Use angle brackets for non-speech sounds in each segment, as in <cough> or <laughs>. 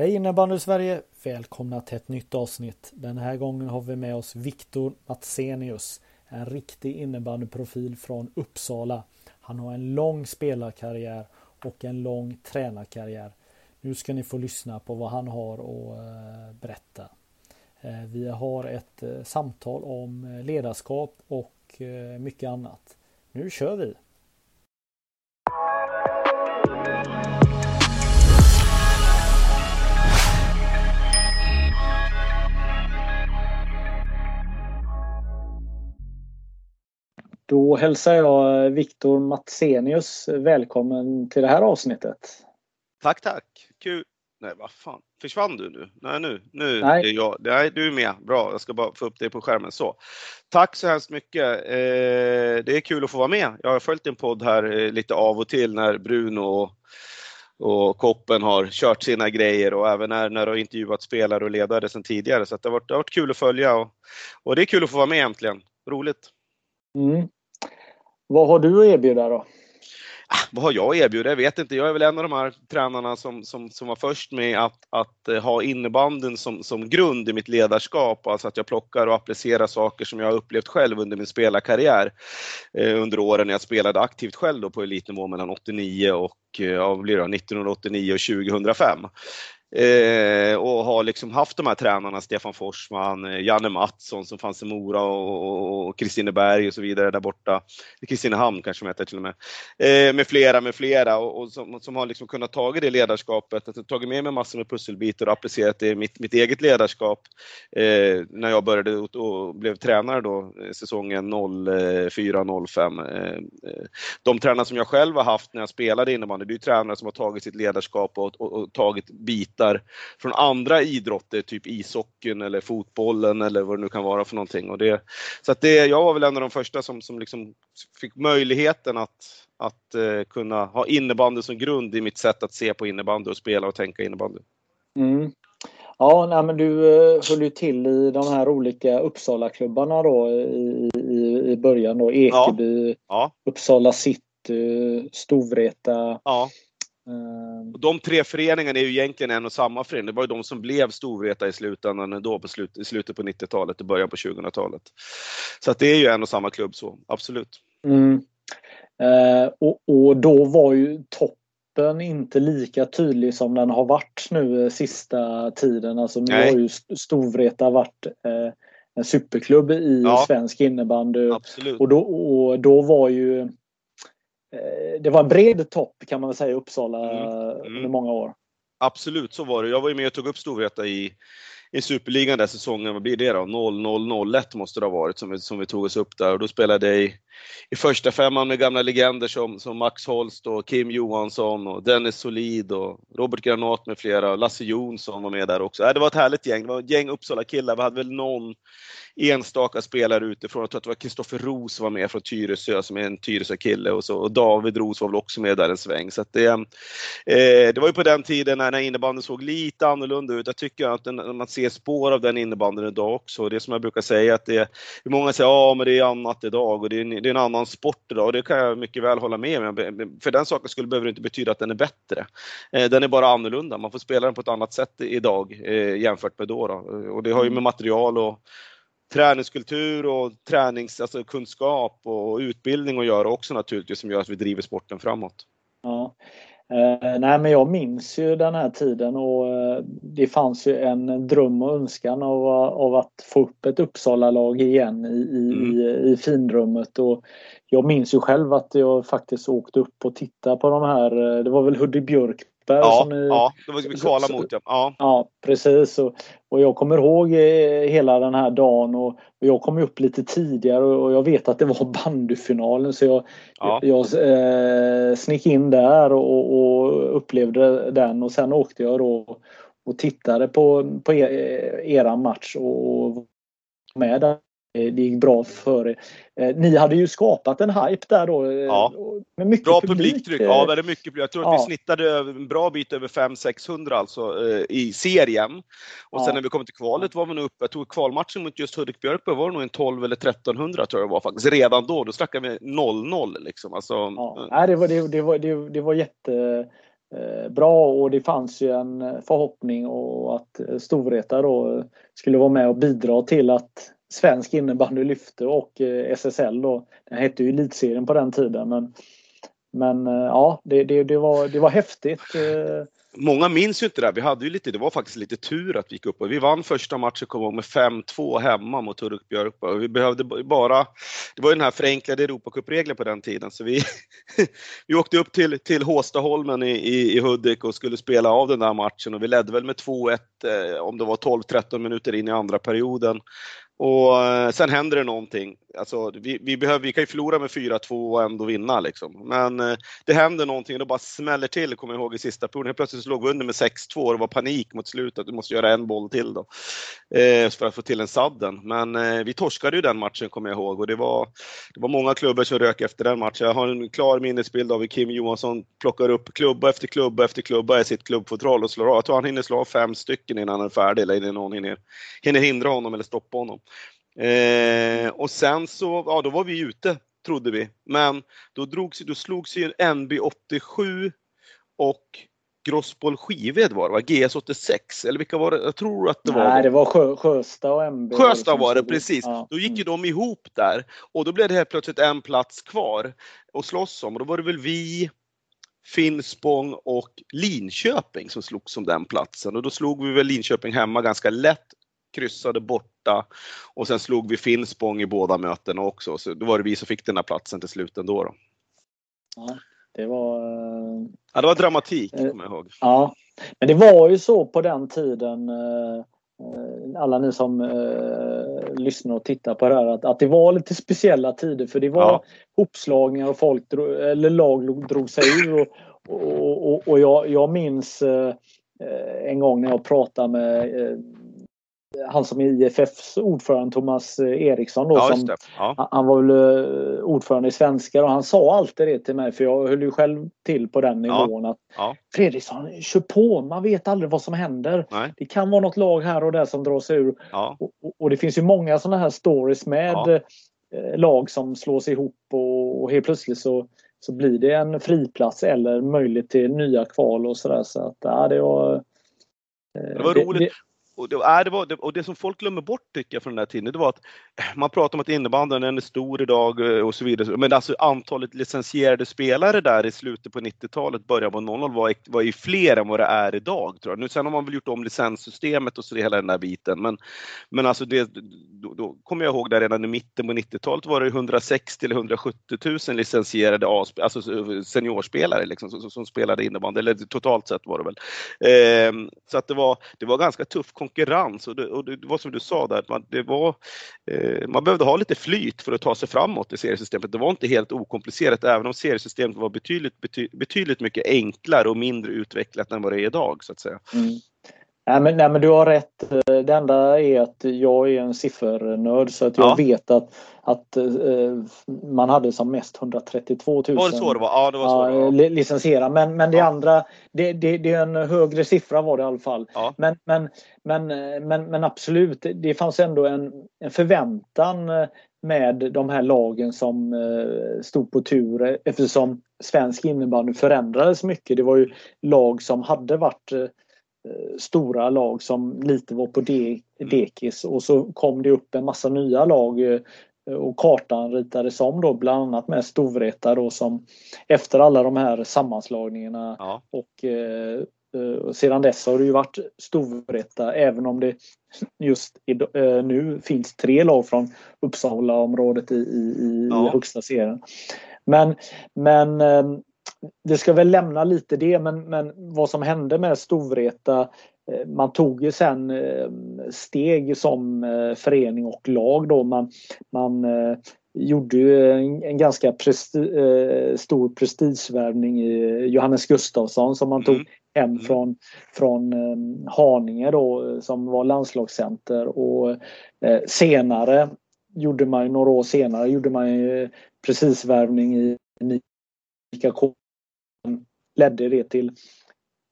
Hej innebandy Sverige! Välkomna till ett nytt avsnitt. Den här gången har vi med oss Viktor Matsenius. En riktig innebandyprofil från Uppsala. Han har en lång spelarkarriär och en lång tränarkarriär. Nu ska ni få lyssna på vad han har att eh, berätta. Eh, vi har ett eh, samtal om ledarskap och mycket annat. Nu kör vi! Då hälsar jag Viktor Matsenius välkommen till det här avsnittet. Tack, tack. Kul. Nej, vad fan. Försvann du nu? Nej, nu. Nu Nej. är jag. Nej, du är med. Bra. Jag ska bara få upp dig på skärmen. Så. Tack så hemskt mycket. Eh, det är kul att få vara med. Jag har följt din podd här eh, lite av och till när Bruno och, och Koppen har kört sina grejer och även när, när du har intervjuat spelare och ledare sedan tidigare. Så det, har varit, det har varit kul att följa och, och det är kul att få vara med äntligen. Roligt. Mm. Vad har du att erbjuda då? Ah, vad har jag att erbjuda? Jag vet inte. Jag är väl en av de här tränarna som, som, som var först med att, att eh, ha innebanden som, som grund i mitt ledarskap. Alltså att jag plockar och applicerar saker som jag har upplevt själv under min spelarkarriär. Eh, under åren när jag spelade aktivt själv då på elitnivå mellan 89 och eh, ja, blir det, 1989 och 2005. Eh, och har liksom haft de här tränarna, Stefan Forsman, eh, Janne Mattsson som fanns i Mora och Kristineberg och, och så vidare där borta. Kristinehamn kanske de heter till och med. Eh, med flera, med flera och, och som, som, har liksom kunnat tagit det ledarskapet, alltså, tagit med mig massor med pusselbitar och applicerat det i mitt, mitt eget ledarskap eh, när jag började och, och, blev tränare då eh, säsongen 04-05. Eh, eh, de tränare som jag själv har haft när jag spelade innebandy, det är ju tränare som har tagit sitt ledarskap och, och tagit bitar bitar från andra idrotter, typ ishockeyn eller fotbollen eller vad det nu kan vara för någonting. Och det, så att det, jag var väl en av de första som, som liksom fick möjligheten att, att uh, kunna ha innebandy som grund i mitt sätt att se på innebandy och spela och tänka innebandy. Mm. Ja, nej, men du uh, höll ju till i de här olika Uppsala-klubbarna då i, i, i början då. Ekeby, ja. Ja. Uppsala city, Storvreta. Ja. Ehm. De tre föreningarna är ju egentligen en och samma förening. Det var ju de som blev Storvreta i slutändan då på slut, i slutet på 90-talet och början på 2000-talet. Så att det är ju en och samma klubb så, absolut. Mm. Eh, och, och, då var ju toppen inte lika tydlig som den har varit nu eh, sista tiden. Alltså nu Nej. har ju Storvreta varit eh, en superklubb i ja. svensk innebandy. Absolut. Och då, och då var ju det var en bred topp kan man väl säga i Uppsala mm. Mm. under många år. Absolut, så var det. Jag var ju med och tog upp Storvreta i, i Superligan den säsongen, vad blir det då? 0-0-0-1 måste det ha varit som vi, som vi tog oss upp där och då spelade jag i, i första femman med gamla legender som, som Max Holst och Kim Johansson och Dennis Solid och Robert Granat med flera. Lasse Jonsson var med där också. Äh, det var ett härligt gäng. Det var ett gäng Uppsala-killar. Vi hade väl någon enstaka spelare utifrån. Jag tror att det var Kristoffer Ros var med från Tyresö som är en Tyresö-kille och, så, och David Ros var väl också med där en sväng. Så det, eh, eh, det var ju på den tiden när, när innebandyn såg lite annorlunda ut. Jag tycker att den, man ser spår av den innebandyn idag också. Det är som jag brukar säga att det är, många säger ja men det är annat idag och det är, en, det är en annan sport idag och det kan jag mycket väl hålla med om. För den saken skulle behöver inte betyda att den är bättre. Eh, den är bara annorlunda. Man får spela den på ett annat sätt idag eh, jämfört med då. då. Och det har ju med material och träningskultur och tränings, alltså kunskap och utbildning att göra också naturligtvis som gör att vi driver sporten framåt. Ja. Eh, nej men jag minns ju den här tiden och eh, det fanns ju en dröm och önskan av, av att få upp ett Uppsala-lag igen i, i, mm. i, i finrummet. Och jag minns ju själv att jag faktiskt åkte upp och tittade på de här. Eh, det var väl Hudik Björk Ja, ni, ja, det var vi kvala mot ja. ja. Ja, precis. Och, och jag kommer ihåg eh, hela den här dagen och, och jag kom upp lite tidigare och jag vet att det var <laughs> bandyfinalen så jag, ja. jag eh, snick in där och, och, upplevde den och sen åkte jag då och tittade på, på er, eran match och med där Eh, det gick bra för. Eh, ni hade ju skapat en hype där då. Eh, ja. Med mycket bra publik. publiktryck. Ja, väldigt mycket. Jag tror att ja. vi snittade en bra bit över 500-600 alltså i serien. Och ja. sen när vi kom till kvalet var vi nog uppe, jag tror kvalmatchen mot just Hudik Björkby var det nog en 12 eller 1300 tror jag det var faktiskt. Redan då, då snackade vi 0-0 liksom. Alltså, ja. Nej, det var, det, det var, det, det var jätte bra och det fanns ju en förhoppning och att Storvreta då skulle vara med och bidra till att svensk innebandy lyfte och eh, SSL då. Den hette ju Elitserien på den tiden men men eh, ja, det, det, det, var, det var häftigt. Eh. Många minns ju inte det. Vi hade ju lite, det var faktiskt lite tur att vi gick upp. Vi vann första matchen, kom ihåg, med 5-2 hemma mot Hudik Björk. Vi behövde bara, det var ju den här förenklade Europacupregeln på den tiden, så vi, <laughs> vi åkte upp till, till Håstaholmen i, i, i Hudik och skulle spela av den där matchen och vi ledde väl med 2-1 om det var 12-13 minuter in i andra perioden. Och eh, sen händer det någonting. Alltså, vi, vi, behöver, vi kan ju förlora med 4-2 och ändå vinna. Liksom. Men eh, det händer någonting och det bara smäller till, kommer jag ihåg, i sista perioden. Helt plötsligt så låg vi under med 6-2 och det var panik mot slutet. Du måste göra en boll till då. Eh, för att få till en sadden. Men eh, vi torskade ju den matchen, kommer jag ihåg. Och det var, det var många klubbor som rök efter den matchen. Jag har en klar minnesbild av hur Kim Johansson plockar upp klubba efter klubba efter klubba i sitt klubbfodral och slår av. Jag tror han hinner slå av fem stycken innan han är färdig, eller innan någon hinner, hinner hindra honom eller stoppa honom. Eh, och sen så, ja då var vi ute, trodde vi. Men då, drogs, då slogs ju NB87 och Grossboll Skived var det va? GS86? Eller vilka var det? Jag tror att det var... Nej, det var Sjö, Sjösta och MB. Sjösta var det, precis. Ja. Då gick ju de ihop där. Och då blev det helt plötsligt en plats kvar att slåss om. Och då var det väl vi, Finspång och Linköping som slogs om den platsen. Och då slog vi väl Linköping hemma ganska lätt kryssade borta och sen slog vi Finspång i båda mötena också. Så då var det vi som fick den här platsen till slut ändå. Då. Ja, det var... Ja, det var dramatik, eh, kommer jag ihåg. Ja, men det var ju så på den tiden eh, eh, alla ni som eh, lyssnar och tittar på det här att, att det var lite speciella tider för det var ja. hopslagningar och folk drog, eller lag drog sig ur. Och, och, och, och jag, jag minns eh, en gång när jag pratade med eh, han som är IFFs ordförande Thomas eh, Eriksson då, ja, som, ja. han var väl eh, ordförande i svenskar och han sa alltid det till mig för jag höll ju själv till på den nivån ja. att ja. Fredriksson, kör på, man vet aldrig vad som händer. Nej. Det kan vara något lag här och där som drar sig ur. Och, och, det finns ju många sådana här stories med eh, lag som slås ihop och, och helt plötsligt så så blir det en friplats eller möjlighet till nya kval och sådär. Så att, ja, det var, det var roligt. Och det, äh, det, var, det, och det som folk glömmer bort tycker jag från den här tiden, det var att eh, man pratar om att innebandyn är stor idag eh, och så vidare. Men alltså antalet licensierade spelare där i slutet på 90-talet, början på 00 var, var ju fler än vad det är idag. Tror jag. Nu sen har man väl gjort om licenssystemet och så hela den där biten. Men, men alltså det, då, då kommer jag ihåg där redan i mitten på 90-talet var det 160 eller 170 000 licensierade alltså eh, seniorspelare liksom, som, som spelade innebandy, eller totalt sett var det väl. Eh, så att det var, det var ganska tuff konkurrens konkurrens och det, och det var som du sa där, man, det var, eh, man behövde ha lite flyt för att ta sig framåt i seriesystemet. Det var inte helt okomplicerat även om seriesystemet var betydligt, bety, betydligt mycket enklare och mindre utvecklat än vad det är idag så att säga. Mm. Nej men, nej men du har rätt. Det enda är att jag är en siffernörd så att jag ja. vet att, att uh, man hade som mest 132 000 var det så det var? Ja, det var så det var. licensiera. Men, men det ja. andra, det, det, det, är en högre siffra var det i alla fall. Ja. Men, men, men, men, men absolut, det fanns ändå en, en förväntan med de här lagen som stod på tur eftersom svensk innebandy förändrades mycket. Det var ju lag som hade varit Eh, stora lag som lite var på de, mm. dekis och så kom det upp en massa nya lag eh, och kartan ritades om då bland annat med Storvreta då som efter alla de här sammanslagningarna ja. och eh, eh, sedan dess har det ju varit Storvreta även om det <laughs> just eh, nu finns tre lag från Uppsala-området i, i, i ja. högsta serien. Men, men eh, vi ska väl lämna lite det men, men vad som hände med Storvreta man tog ju sen steg som förening och lag då. Man, man gjorde ju en, ganska presti, eh, stor prestigevärvning i Johannes Gustafsson som man tog mm. hem mm. från, från eh, Haninge då som var landslagscenter och eh, senare gjorde man några år senare gjorde man ju precisvärvning i Mika K ledde det till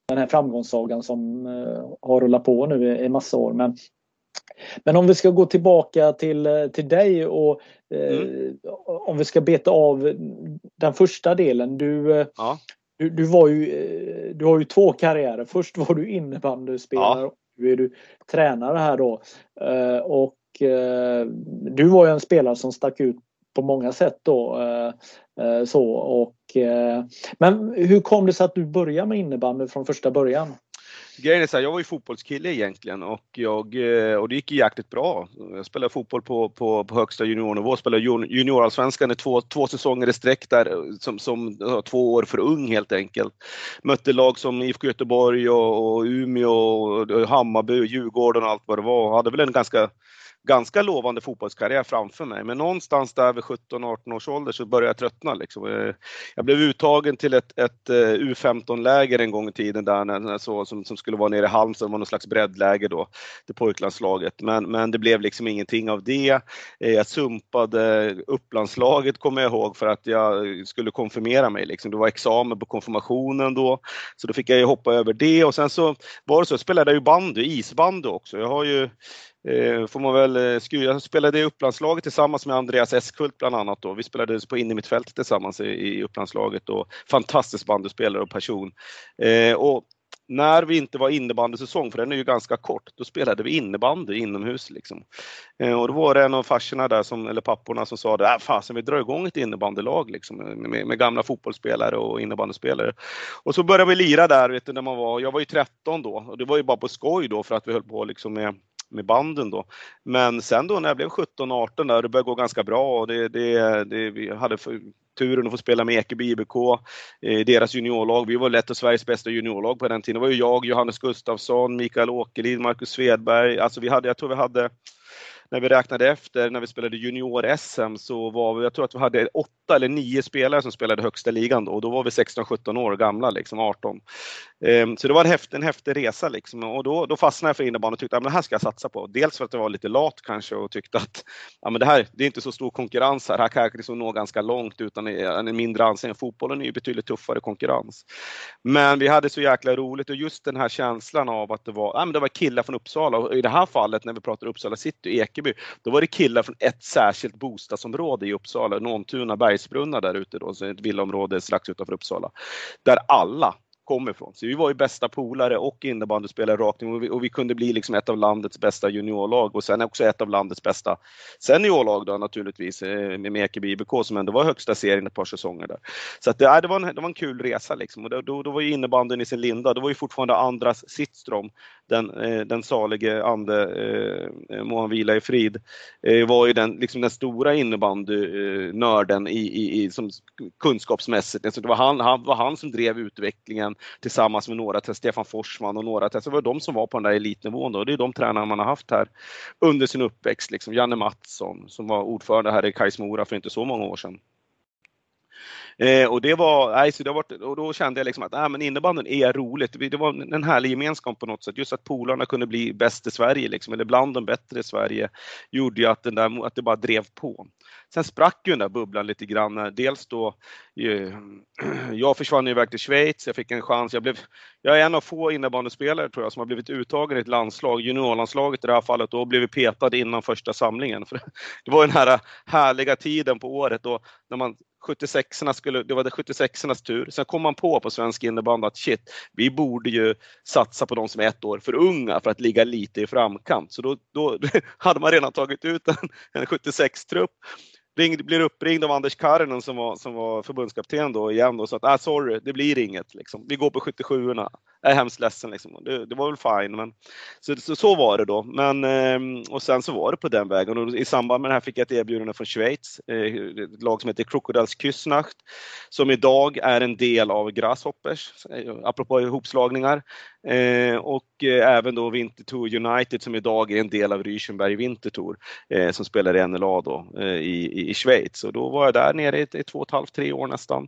den här framgångssagan som eh, har rullat på nu i, massa år. Men men om vi ska gå tillbaka till, eh, till dig och eh, mm. om vi ska beta av den första delen. Du, ja. du, du, var ju, du har ju två karriärer. Först var du innebandyspelare ja. och nu är du tränare här då. Och du var ju en spelare som stack ut på många sätt då. Eh, så, och, eh, men hur kom det sig att du började med innebandy från första början? Grejen är så här, jag var ju fotbollskille egentligen och, jag, eh, och det gick ju jäkligt bra. Jag spelade fotboll på, på, på högsta juniornivå, spelade juniorallsvenskan i två, två säsonger i sträck där som, som två år för ung helt enkelt. Mötte lag som IFK Göteborg och, och Umeå och Hammarby Djurgården och allt vad det var. Hade väl en ganska ganska lovande fotbollskarriär framför mig. Men någonstans där vid 17-18 års ålder så började jag tröttna. Liksom. Eh, jag blev uttagen till ett, ett eh, U15-läger en gång i tiden där, när, så, som, som skulle vara nere i Halmstad, det var någon slags breddläger då, till pojklandslaget. Men, men det blev liksom ingenting av det. Eh, jag sumpade upplandslaget kommer jag ihåg för att jag skulle konfirmera mig. Liksom. Det var examen på konfirmationen då, så då fick jag hoppa över det och sen så var det så, jag spelade ju bandy, isbandy också. Jag har ju Eh, får man väl eh, Jag spelade i Upplandslaget tillsammans med Andreas Eskult bland annat. Då. Vi spelade på innermittfältet tillsammans i, i Upplandslaget. Och fantastisk bandyspelare och person. Eh, och när vi inte var innebandysäsong, för den är ju ganska kort, då spelade vi innebandy inomhus. Liksom. Eh, och då var det en av farsorna där, som, eller papporna, som sa att äh, fasen vi drar igång ett innebandylag liksom, med, med, gamla fotbollsspelare och innebandyspelare. Och så började vi lira där, vet du, när man var, jag var ju 13 då, och det var ju bara på skoj då för att vi höll på liksom med med banden då. Men sen då när jag blev 17-18 där, det började gå ganska bra och det, det, det, vi hade turen att få spela med Ekeby IBK, eh, deras juniorlag. Vi var lätt och Sveriges bästa juniorlag på den tiden. Det var ju jag, Johannes Gustafsson, Mikael Åkerlid, Marcus Svedberg. Alltså vi hade, jag tror vi hade när vi räknade efter när vi spelade junior-SM så var vi, jag tror att vi hade åtta eller nio spelare som spelade högsta ligan då och då var vi 16-17 år gamla, liksom 18. Ehm, så det var en häftig, en häftig resa liksom och då, då fastnade jag för innebandy och tyckte att det här ska jag satsa på. Dels för att jag var lite lat kanske och tyckte att ja, men det här, det är inte så stor konkurrens här. Här kan jag liksom nå ganska långt utan en mindre anseende. Fotbollen är ju betydligt tuffare konkurrens. Men vi hade så jäkla roligt och just den här känslan av att det var, ja, men det var killar från Uppsala och i det här fallet när vi pratar Uppsala city, Ekeby, då var det killar från ett särskilt bostadsområde i Uppsala, Nåntuna, Bergsbrunna där ute då, så ett villaområde strax utanför Uppsala. Där alla kom ifrån. Så vi var ju bästa polare och innebandyspelare rakt och vi, och vi kunde bli liksom ett av landets bästa juniorlag och sen också ett av landets bästa seniorlag då naturligtvis eh, med Ekeby IBK som ändå var högsta serien ett par säsonger där. Så att det, äh, det, var, en, det var en kul resa liksom och då, då var ju innebandyn i sin linda. Då var ju fortfarande Andras Sittström, den, eh, den salige ande, eh, eh, må han vila i frid, eh, var ju den, liksom den stora innebandynörden eh, i, i, i, som kunskapsmässigt. Alltså det var han, han, var han som drev utvecklingen tillsammans med några till Stefan Forsman och några till, så det var de som var på den där elitnivån då. Det är de tränarna man har haft här under sin uppväxt. Liksom. Janne Mattsson som var ordförande här i Kais Mora för inte så många år sedan. Eh, och det var, nej, så det var, och då kände jag liksom att nej, men innebandyn är roligt. Det var en härlig gemenskap på något sätt. Just att polarna kunde bli bäst i Sverige, liksom, eller bland de bättre i Sverige, gjorde ju att, den där, att det bara drev på. Sen sprack ju den där bubblan lite grann. Dels då, <clears throat> jag försvann iväg till Schweiz, jag fick en chans. Jag, blev, jag är en av få innebandyspelare tror jag som har blivit uttagen i ett landslag, juniorlandslaget i det här fallet, och blivit petad innan första samlingen. <laughs> För det var den här härliga tiden på året då när man 76 skulle, det var det 76 tur. Sen kom man på på svensk innebandy att shit, vi borde ju satsa på de som är ett år för unga för att ligga lite i framkant. Så då, då <laughs> hade man redan tagit ut en, en 76-trupp ringde, blir uppringd av Anders Karnen som var, som var förbundskapten då igen och sa att ah, sorry, det blir inget. Liksom. Vi går på 77orna. jag är hemskt ledsen liksom. Det, det var väl fine, men så, så, så var det då. Men, ehm, och sen så var det på den vägen och i samband med det här fick jag ett erbjudande från Schweiz, eh, ett lag som heter Krokodils Küsnacht, som idag är en del av Grasshoppers, eh, apropå ihopslagningar. Eh, och eh, även då Winterthur United som idag är en del av Rüchenberg Winterthur eh, som spelar i NLA då eh, i, i Schweiz. Och då var jag där nere i, i två och ett halvt, tre år nästan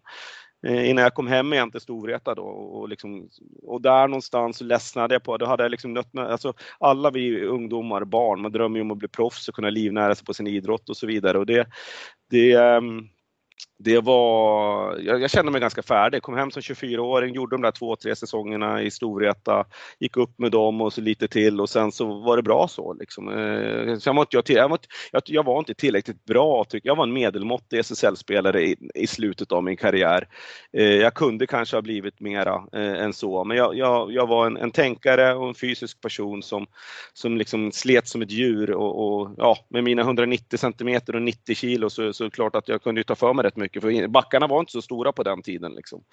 eh, innan jag kom hem igen till Storvreta då och, liksom, och där någonstans så ledsnade jag på, då hade jag liksom nött, alltså alla vi ungdomar, barn, man drömmer ju om att bli proffs och kunna livnära sig på sin idrott och så vidare och det, det ehm, det var, jag, jag, kände mig ganska färdig. Kom hem som 24-åring, gjorde de där två, tre säsongerna i Storvreta, gick upp med dem och så lite till och sen så var det bra så. Liksom. Sen var jag, jag, var, jag, jag var inte tillräckligt bra, tyck, jag var en medelmåttig SSL-spelare i, i, slutet av min karriär. Eh, jag kunde kanske ha blivit mera eh, än så, men jag, jag, jag var en, en, tänkare och en fysisk person som, som liksom slet som ett djur och, och ja, med mina 190 centimeter och 90 kilo så, så är det klart att jag kunde ta för mig rätt mycket mycket, för backarna var inte så stora på den tiden. Liksom.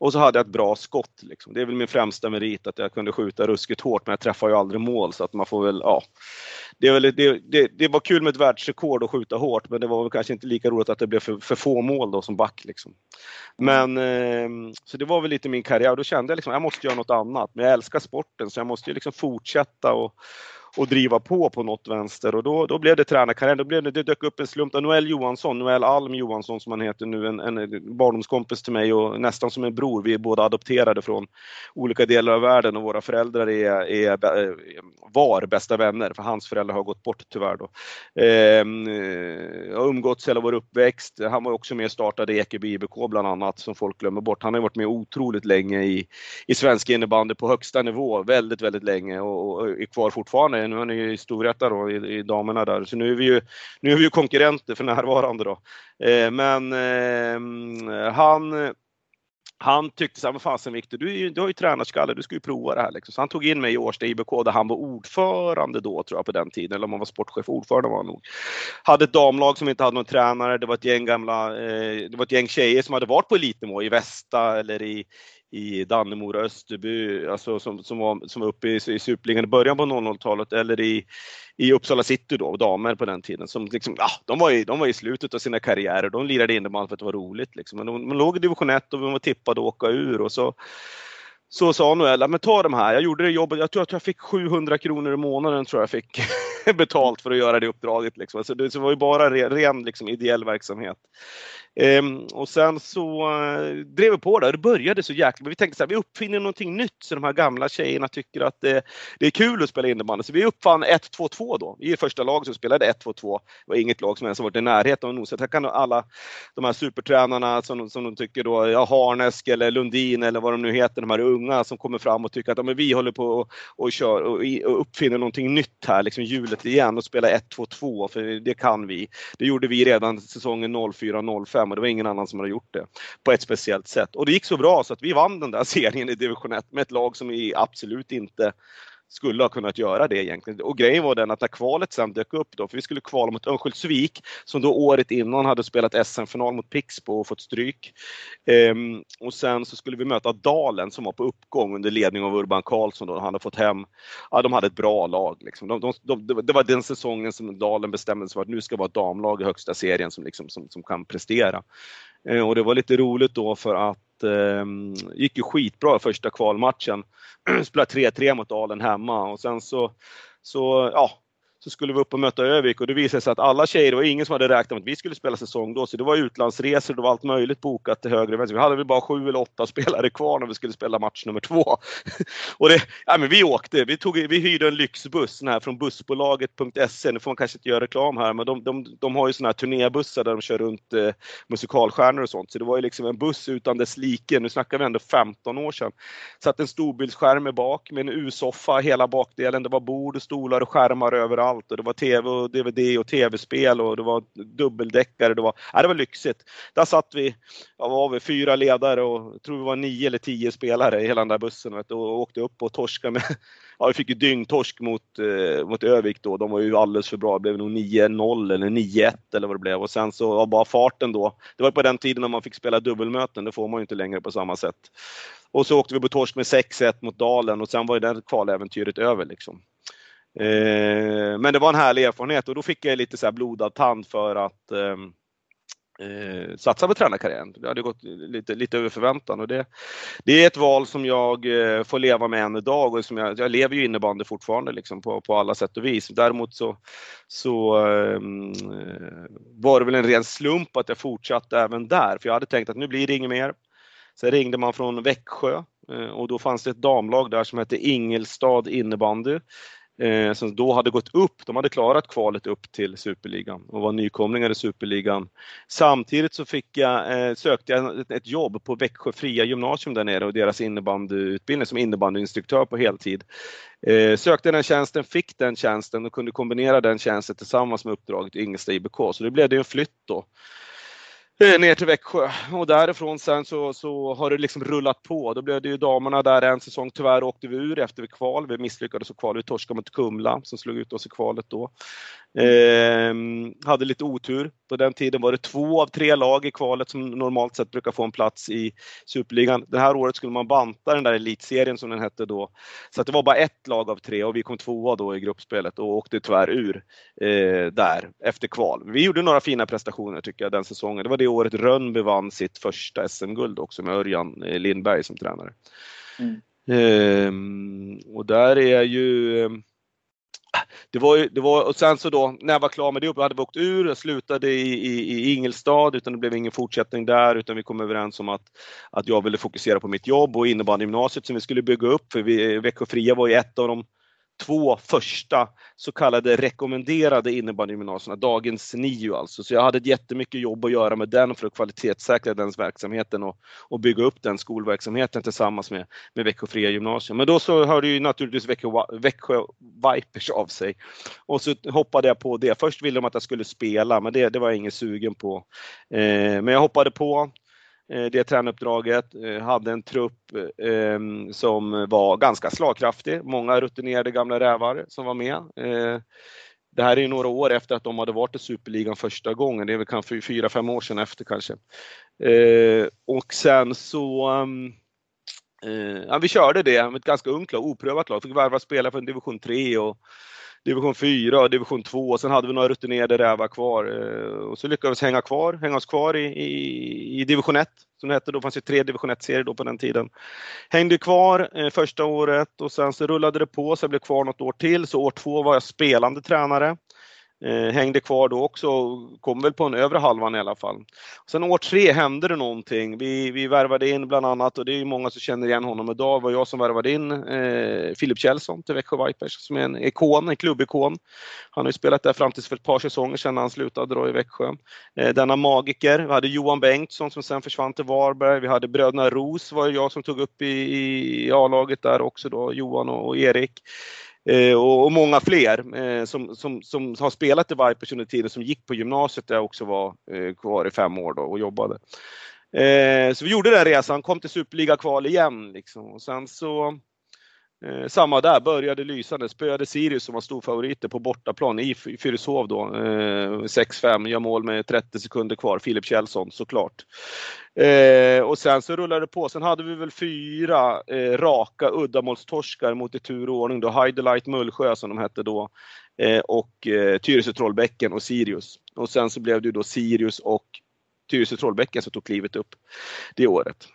Och så hade jag ett bra skott. Liksom. Det är väl min främsta merit att jag kunde skjuta ruskigt hårt, men jag träffar ju aldrig mål så att man får väl, ja. Det, väl, det, det, det, var kul med ett världsrekord att skjuta hårt, men det var väl kanske inte lika roligt att det blev för, för få mål då som back. Liksom. Men, eh, så det var väl lite min karriär. Då kände jag liksom, jag måste göra något annat. Men jag älskar sporten så jag måste ju liksom fortsätta och och driva på på något vänster och då, då blev det tränarkarriär. Då blev det, det dök upp en slump. Noel Johansson, Noel Alm Johansson som han heter nu, en, en barndomskompis till mig och nästan som en bror. Vi är båda adopterade från olika delar av världen och våra föräldrar är, är, eh, var bästa vänner, för hans föräldrar har gått bort tyvärr. Då. Ehm, jag har umgåtts hela vår uppväxt. Han var också med och startade Ekeby IBK bland annat, som folk glömmer bort. Han har varit med otroligt länge i, i svensk innebandy på högsta nivå, väldigt, väldigt länge och, och är kvar fortfarande nu är ni i då, i, i, damerna där. Så nu är vi ju, nu är vi ju konkurrenter för närvarande då. Eh, men eh, han han tyckte så här, vad fasen Viktor, du, du har ju tränarskalle, du ska ju prova det här. Liksom. Så han tog in mig i Årsta IBK där han var ordförande då tror jag på den tiden, eller om han var sportchef, ordförande var han nog. Hade ett damlag som inte hade någon tränare, det var ett gäng gamla, eh, det var ett gäng tjejer som hade varit på elitnivå i Västa eller i, i Dannemora, Österby, alltså som, som, var, som var uppe i, i Superligan i början på 00-talet eller i, i Uppsala city då, damer på den tiden. Som liksom, ja, de, var i, de var i slutet av sina karriärer, de lirade innebandy för att det var roligt. Liksom. Men de, de låg i division 1 och de var tippade att åka ur och så så sa Noel, men ta de här. Jag gjorde det jobbet, jag tror att jag fick 700 kronor i månaden tror jag fick <laughs> betalt för att göra det uppdraget. Liksom. Så det, var ju bara ren, liksom, ideell verksamhet. Ehm, och sen så eh, drev vi på där. Det började så jäkla Vi tänkte så här, vi uppfinner någonting nytt så de här gamla tjejerna tycker att det, det är kul att spela innebandy. Så vi uppfann 1-2-2 då. Vi är första lag som spelade 1-2-2. Det var inget lag som ens varit i närheten av att. Här kan alla de här supertränarna som, som de tycker då, ja, Harnesk eller Lundin eller vad de nu heter, de här unga som kommer fram och tycker att ja, men vi håller på och, och kör och, och uppfinner någonting nytt här, liksom hjulet igen och spela 1-2-2 för det kan vi. Det gjorde vi redan säsongen 04-05 och det var ingen annan som hade gjort det på ett speciellt sätt. Och det gick så bra så att vi vann den där serien i division 1 med ett lag som vi absolut inte skulle ha kunnat göra det egentligen. Och grejen var den att när kvalet sen dök upp då, för vi skulle kvala mot Örnsköldsvik som då året innan hade spelat SM-final mot Pixbo och fått stryk. Ehm, och sen så skulle vi möta Dalen som var på uppgång under ledning av Urban Karlsson då. Han hade fått hem, ja de hade ett bra lag liksom. De, de, de, det var den säsongen som Dalen bestämde sig för att nu ska vara ett damlag i högsta serien som, liksom, som, som kan prestera. Ehm, och det var lite roligt då för att eh, gick ju skitbra första kvalmatchen. <clears throat> Spelade 3-3 mot Alen hemma och sen så, så ja, så skulle vi upp och möta Övik. Och det visade sig att alla tjejer, det var ingen som hade räknat med att vi skulle spela säsong då, så det var utlandsresor, det var allt möjligt bokat till höger och vänster. Vi hade väl bara sju eller åtta <laughs> spelare kvar när vi skulle spela match nummer två. <laughs> och det, ja, men vi åkte, vi, tog, vi hyrde en lyxbuss här från bussbolaget.se, nu får man kanske inte göra reklam här, men de, de, de har ju såna här turnébussar där de kör runt eh, musikalstjärnor och sånt, så det var ju liksom en buss utan dess like, nu snackar vi ändå 15 år sedan. Satt en storbildsskärm bak med en U-soffa, hela bakdelen, det var bord och stolar och skärmar överallt allt och det var tv och DVD och tv-spel och det var dubbeldäckare. Det var, ja, det var lyxigt. Där satt vi, ja, var vi fyra ledare och jag tror vi var nio eller tio spelare i hela den där bussen vet, och åkte upp och torskade med <laughs> Ja, vi fick ju dyngtorsk mot, eh, mot Övik då. De var ju alldeles för bra. Det blev nog 9-0 eller 9-1 eller vad det blev. Och sen så var bara farten då. Det var på den tiden när man fick spela dubbelmöten. Det får man ju inte längre på samma sätt. Och så åkte vi på torsk med 6-1 mot Dalen och sen var ju det kvaläventyret över. Liksom. Eh, men det var en härlig erfarenhet och då fick jag lite så här blodad tand för att ehm, eh, satsa på tränarkarriären. Det hade gått lite, lite över förväntan och det, det är ett val som jag eh, får leva med än idag och som jag, jag lever ju innebandy fortfarande liksom på, på alla sätt och vis. Däremot så, så ehm, eh, var det väl en ren slump att jag fortsatte även där, för jag hade tänkt att nu blir det inget mer. Sen ringde man från Växjö eh, och då fanns det ett damlag där som hette Ingelstad innebandy eh, som då hade gått upp, de hade klarat kvalet upp till Superligan och var nykomlingar i Superligan. Samtidigt så fick jag, eh, sökte jag ett, ett, jobb på Växjö Fria Gymnasium där nere och deras innebandyutbildning som innebandyinstruktör på heltid. Eh, sökte den tjänsten, fick den tjänsten och kunde kombinera den tjänsten tillsammans med uppdraget i Ingelstad IBK. Så det blev det en flytt då Eh, ner till Växjö och därifrån sen så, så har det liksom rullat på. Då blev det ju damerna där en säsong. Tyvärr åkte vi ur efter vi kval. Vi misslyckades och kval. Vi torskade mot Kumla som slog ut oss i kvalet då. Eh, hade lite otur. På den tiden var det två av tre lag i kvalet som normalt sett brukar få en plats i Superligan. Det här året skulle man banta den där elitserien som den hette då. Så det var bara ett lag av tre och vi kom tvåa då i gruppspelet och åkte tyvärr ur eh, där efter kval. Vi gjorde några fina prestationer tycker jag den säsongen. Det var det året Rönnby vann sitt första SM-guld också med Örjan eh, Lindberg som tränare. Mm. Ehm, och där är ju ehm, det var ju, det var, och sen så då när jag var klar med det, hade vi åkt ur, jag slutade i, i, i Ingelstad utan det blev ingen fortsättning där utan vi kom överens om att, att jag ville fokusera på mitt jobb och innebandygymnasiet som vi skulle bygga upp. För vi, Växjö Fria var ju ett av de två första så kallade rekommenderade innebandygymnasierna, dagens NIU alltså. Så jag hade jättemycket jobb att göra med den för att kvalitetssäkra den verksamheten och, och bygga upp den skolverksamheten tillsammans med, med Växjö Fria Gymnasium. Men då så hörde ju naturligtvis Växjö, Växjö Vipers av sig. Och så hoppade jag på det. Först ville de att jag skulle spela, men det, det var jag ingen sugen på. Eh, men jag hoppade på Eh, det tränuppdraget, eh, hade en trupp ehm, som var ganska slagkraftig. Många rutinerade gamla rävar som var med. Eh, det här är några år efter att de hade varit i Superligan första gången. Det är väl kanske fyra, fem år sedan efter kanske. Och sen så ehm, Eh, ja, vi körde det med ett ganska ungt lag, oprövat lag. Fick värva spelare från division 3 och division 4 och division 2 och sen hade vi några rutinerade rävar kvar. Eh, och så lyckades vi hänga kvar, hänga oss kvar i, i, i division 1 som det hette då, fanns ju tre division 1-serier då på den tiden. Hängde kvar eh, första året och sen så rullade det på så jag blev kvar något år till. Så år två var jag spelande tränare. Eh, hängde kvar då också och kom väl på en övre halvan i alla fall. Sen år tre hände det någonting. Vi, vi värvade in bland annat, och det är många som känner igen honom idag, det var jag som värvade in eh, Filip Kjellson till Växjö Vipers som är en ikon, en klubbikon. Han har ju spelat där fram till för ett par säsonger sedan när han slutade dra i Växjö. Eh, denna magiker. Vi hade Johan Bengtsson som sen försvann till Varberg. Vi hade bröderna Ros var jag som tog upp i, i A-laget där också då, Johan och, och Erik. Eh, och, och, många fler eh, som, som, som har spelat i Vipers under tiden som gick på gymnasiet där jag också var eh, kvar i fem år då och jobbade. Eh, så vi gjorde den resan, kom till Superliga-kval igen liksom. och sen så Eh, samma där, började lysande, spöade Sirius som var storfavoriter på bortaplan i Fyrishov då. Eh, 6-5, gör mål med 30 sekunder kvar, Filip Kjellson såklart. Eh, och sen så rullade det på, sen hade vi väl fyra eh, raka uddamålstorskar mot i tur och ordning då, Heidelite Mullsjö som de hette då, eh, och eh, Tyresö Trollbäcken och Sirius. Och sen så blev det ju då Sirius och Tyresö Trollbäcken som tog klivet upp det året.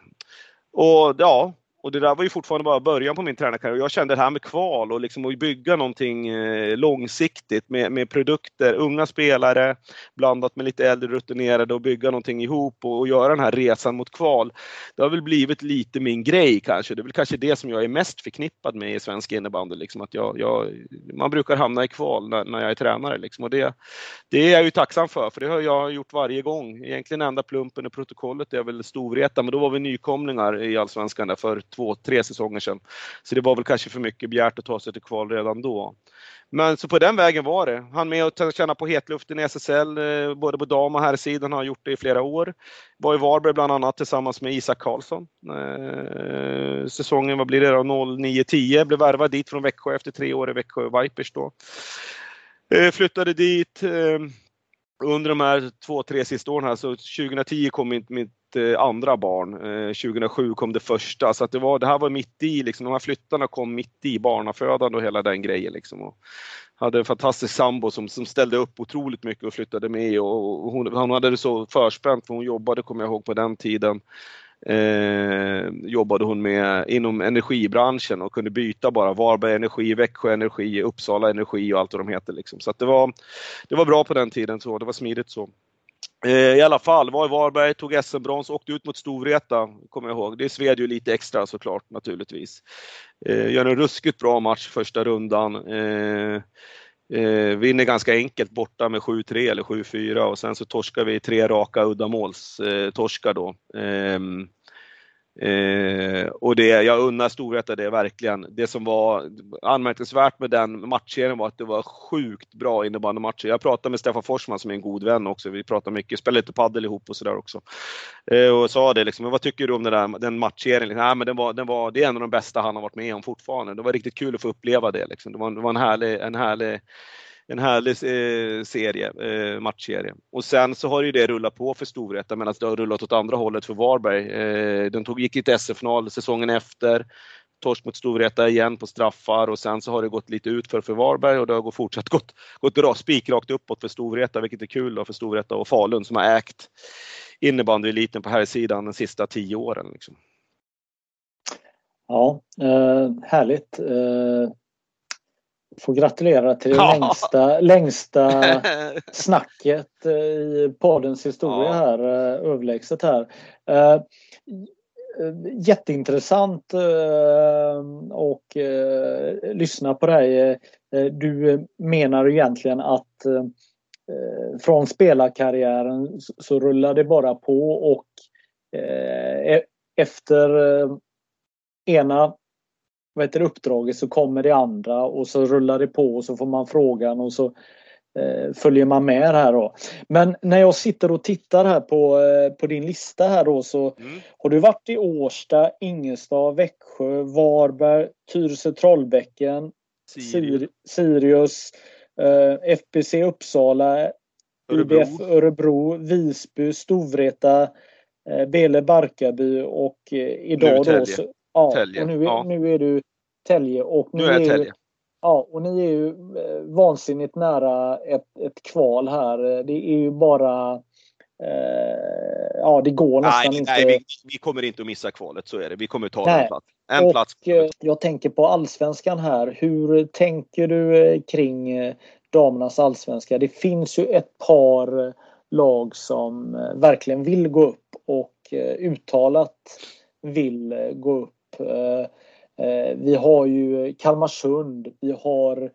Och ja, och det där var ju fortfarande bara början på min tränarkarriär. Jag kände det här med kval och liksom att bygga någonting eh, långsiktigt med, med produkter, unga spelare blandat med lite äldre rutinerade och bygga någonting ihop och, och, göra den här resan mot kval. Det har väl blivit lite min grej kanske. Det är väl kanske det som jag är mest förknippad med i svensk innebandy. Liksom att jag, jag, man brukar hamna i kval när, när jag är tränare. Liksom. Och det, det är jag ju tacksam för, för det har jag gjort varje gång. Egentligen enda plumpen i protokollet är väl Storvreta, men då var vi nykomlingar i Allsvenskan där för två, tre säsonger sedan. Så det var väl kanske för mycket begärt att ta sig till kval redan då. Men så på den vägen var det. Han med och känna på hetluften i SSL, eh, både på dam och herrsidan, har gjort det i flera år. Var i Varberg bland annat tillsammans med Isak Karlsson. Eh, säsongen, vad blir det då, 09-10, blev värvad dit från Växjö efter tre år i Växjö Vipers då. Eh, flyttade dit under de här två, tre sista åren här, så 2010 kom mitt, mitt Eh, andra barn. Eh, 2007 kom det första, så att det, var, det här var mitt i, liksom, de här flyttarna kom mitt i barnafödande och hela den grejen. Liksom. Och hade en fantastisk sambo som, som ställde upp otroligt mycket och flyttade med och, hon, hon hade det så förspänt för hon jobbade, kommer jag ihåg, på den tiden eh, jobbade hon med inom energibranschen och kunde byta bara Varberg Energi, Växjö Energi, Uppsala Energi och allt vad de heter. Liksom. Så det, var, det var bra på den tiden, så det var smidigt så. Eh, I alla fall, var i Varberg, tog SM-brons, åkte ut mot Storvreta, kommer jag ihåg. Det sved ju lite extra såklart naturligtvis. Eh, gör en ruskigt bra match första rundan. Eh, eh, vinner ganska enkelt borta med 7-3 eller 7-4 och sen så torskar vi tre raka uddamålstorskar eh, då. Ehm, Eh, och det, jag unnar Storvreta det verkligen. Det som var anmärkningsvärt med den matchserien var att det var sjukt bra innebandymatcher. Jag pratade med Stefan Forsman som är en god vän också. Vi pratar mycket, spelar lite padel ihop och sådär också. Eh, och sa det liksom, vad tycker du om den, där, den matchserien? Liksom, Nej, men den var, den var, det är en av de bästa han har varit med om fortfarande. Det var riktigt kul att få uppleva det. Liksom. Det, var, det var en härlig, en härlig en härlig eh, serie, eh, matchserie. Och sen så har ju det rullat på för Storvreta medan det har rullat åt andra hållet för Varberg. Eh, de tog, gick till SM-final säsongen efter, torsk mot Storvreta igen på straffar och sen så har det gått lite ut för, för Varberg och det har fortsatt gått, gått spikrakt uppåt för Storvreta, vilket är kul då för Storvreta och Falun som har ägt innebandyeliten på här sidan de sista tio åren. Liksom. Ja, eh, härligt. Eh, Eh, Får gratulera till det ja. längsta, längsta <laughs> snacket i poddens historia ja. här, eh, överlägset här. Uh, jätteintressant och lyssna på dig. Du menar egentligen att från spelarkarriären så rullar det bara på och e-, efter ena vad heter uppdraget så kommer det andra och så rullar det på och så får man frågan och så eh, följer man med här då. Men när jag sitter och tittar här på, eh, på din lista här då så mm. har du varit i Årsta, Ingelstad, Växjö, Varberg, Tyresö, Trollbäcken, Sirius, Sirius eh, FBC Uppsala, Örebro. UBF Örebro, Visby, Storvreta, eh, Bele Barkarby och eh, idag då så, Ja, Tälje. och nu är, ja. nu är du Tälje. Och nu, nu är jag Tälje. Ja, och ni är ju eh, vansinnigt nära ett, ett kval här. Det är ju bara eh, Ja, det går nästan nej, inte. Nej, vi, vi, kommer inte att missa kvalet, så är det. Vi kommer ta nej. en plats. En och, plats. Eh, jag tänker på allsvenskan här. Hur tänker du eh, kring damernas allsvenska? Det finns ju ett par lag som verkligen vill gå upp och uttalat vill gå upp Eh, eh, vi har ju Kalmarsund, vi har